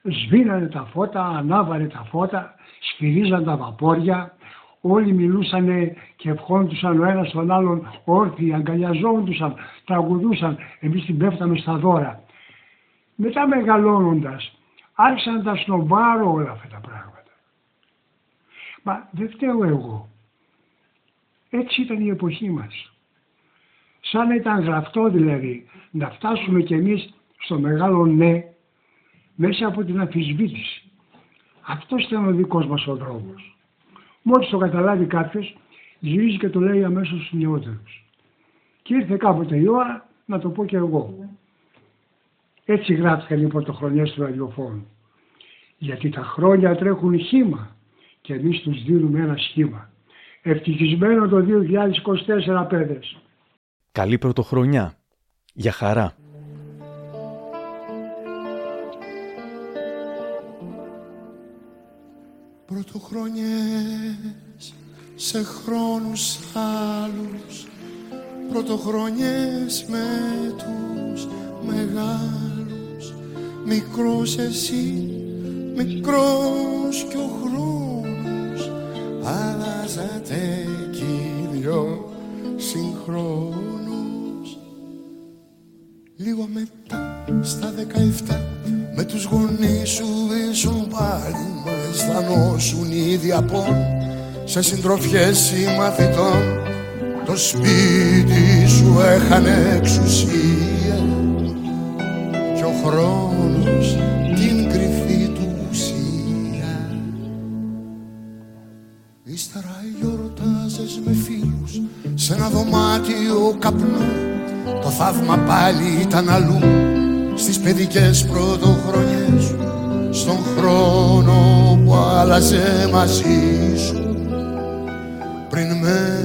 Σβήνανε τα φώτα, ανάβανε τα φώτα, σφυρίζαν τα βαπόρια, όλοι μιλούσαν και ευχόντουσαν ο ένας τον άλλον όρθιοι, αγκαλιαζόντουσαν, τραγουδούσαν, εμείς την πέφταμε στα δώρα. Μετά μεγαλώνοντας, άρχισαν να τα σνοβάρω όλα αυτά τα πράγματα. Μα δεν φταίω εγώ. Έτσι ήταν η εποχή μας. Σαν να ήταν γραφτό δηλαδή να φτάσουμε κι εμείς στο μεγάλο ναι μέσα από την αμφισβήτηση. Αυτός ήταν ο δικός μας ο δρόμος. Μόλις το καταλάβει κάποιος, γυρίζει και το λέει αμέσως στους νεότερους. Και ήρθε κάποτε η ώρα να το πω και εγώ. Έτσι γράφτηκαν οι πρωτοχρονιές του ραδιοφώνου. Γιατί τα χρόνια τρέχουν χήμα και εμείς τους δίνουμε ένα σχήμα. Ευτυχισμένο το 2024 παιδες. Καλή πρωτοχρονιά. Για χαρά. Πρωτοχρονιές σε χρόνους άλλους Πρωτοχρονιές με τους μεγάλους. Μικρός εσύ, μικρός κι ο χρόνος Αλλάζατε κι δυο συγχρόνους Λίγο μετά στα δεκαεφτά με τους γονείς σου ήσουν πάλι Μα αισθανόσουν ήδη από Σε συντροφιές συμμαθητών. Το σπίτι σου έχανε εξουσία Και ο χρόνος την κρυφή του ουσία. Ύστερα γιορτάζες με φίλους Σε ένα δωμάτιο καπνού. Το θαύμα πάλι ήταν αλλού στις παιδικές πρωτοχρονιές. Σου στον χρόνο που άλλαζε μαζί σου πριν μεγαλώσει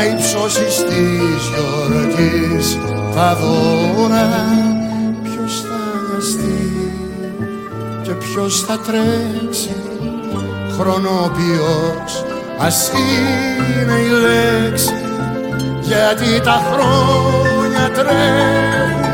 να υψώσεις της γιορτής. Τα δώρα ποιος θα νοιαστεί και ποιος θα τρέξει. Χρονοποιός ας είναι η λέξη γιατί τα χρόνια τρέχουν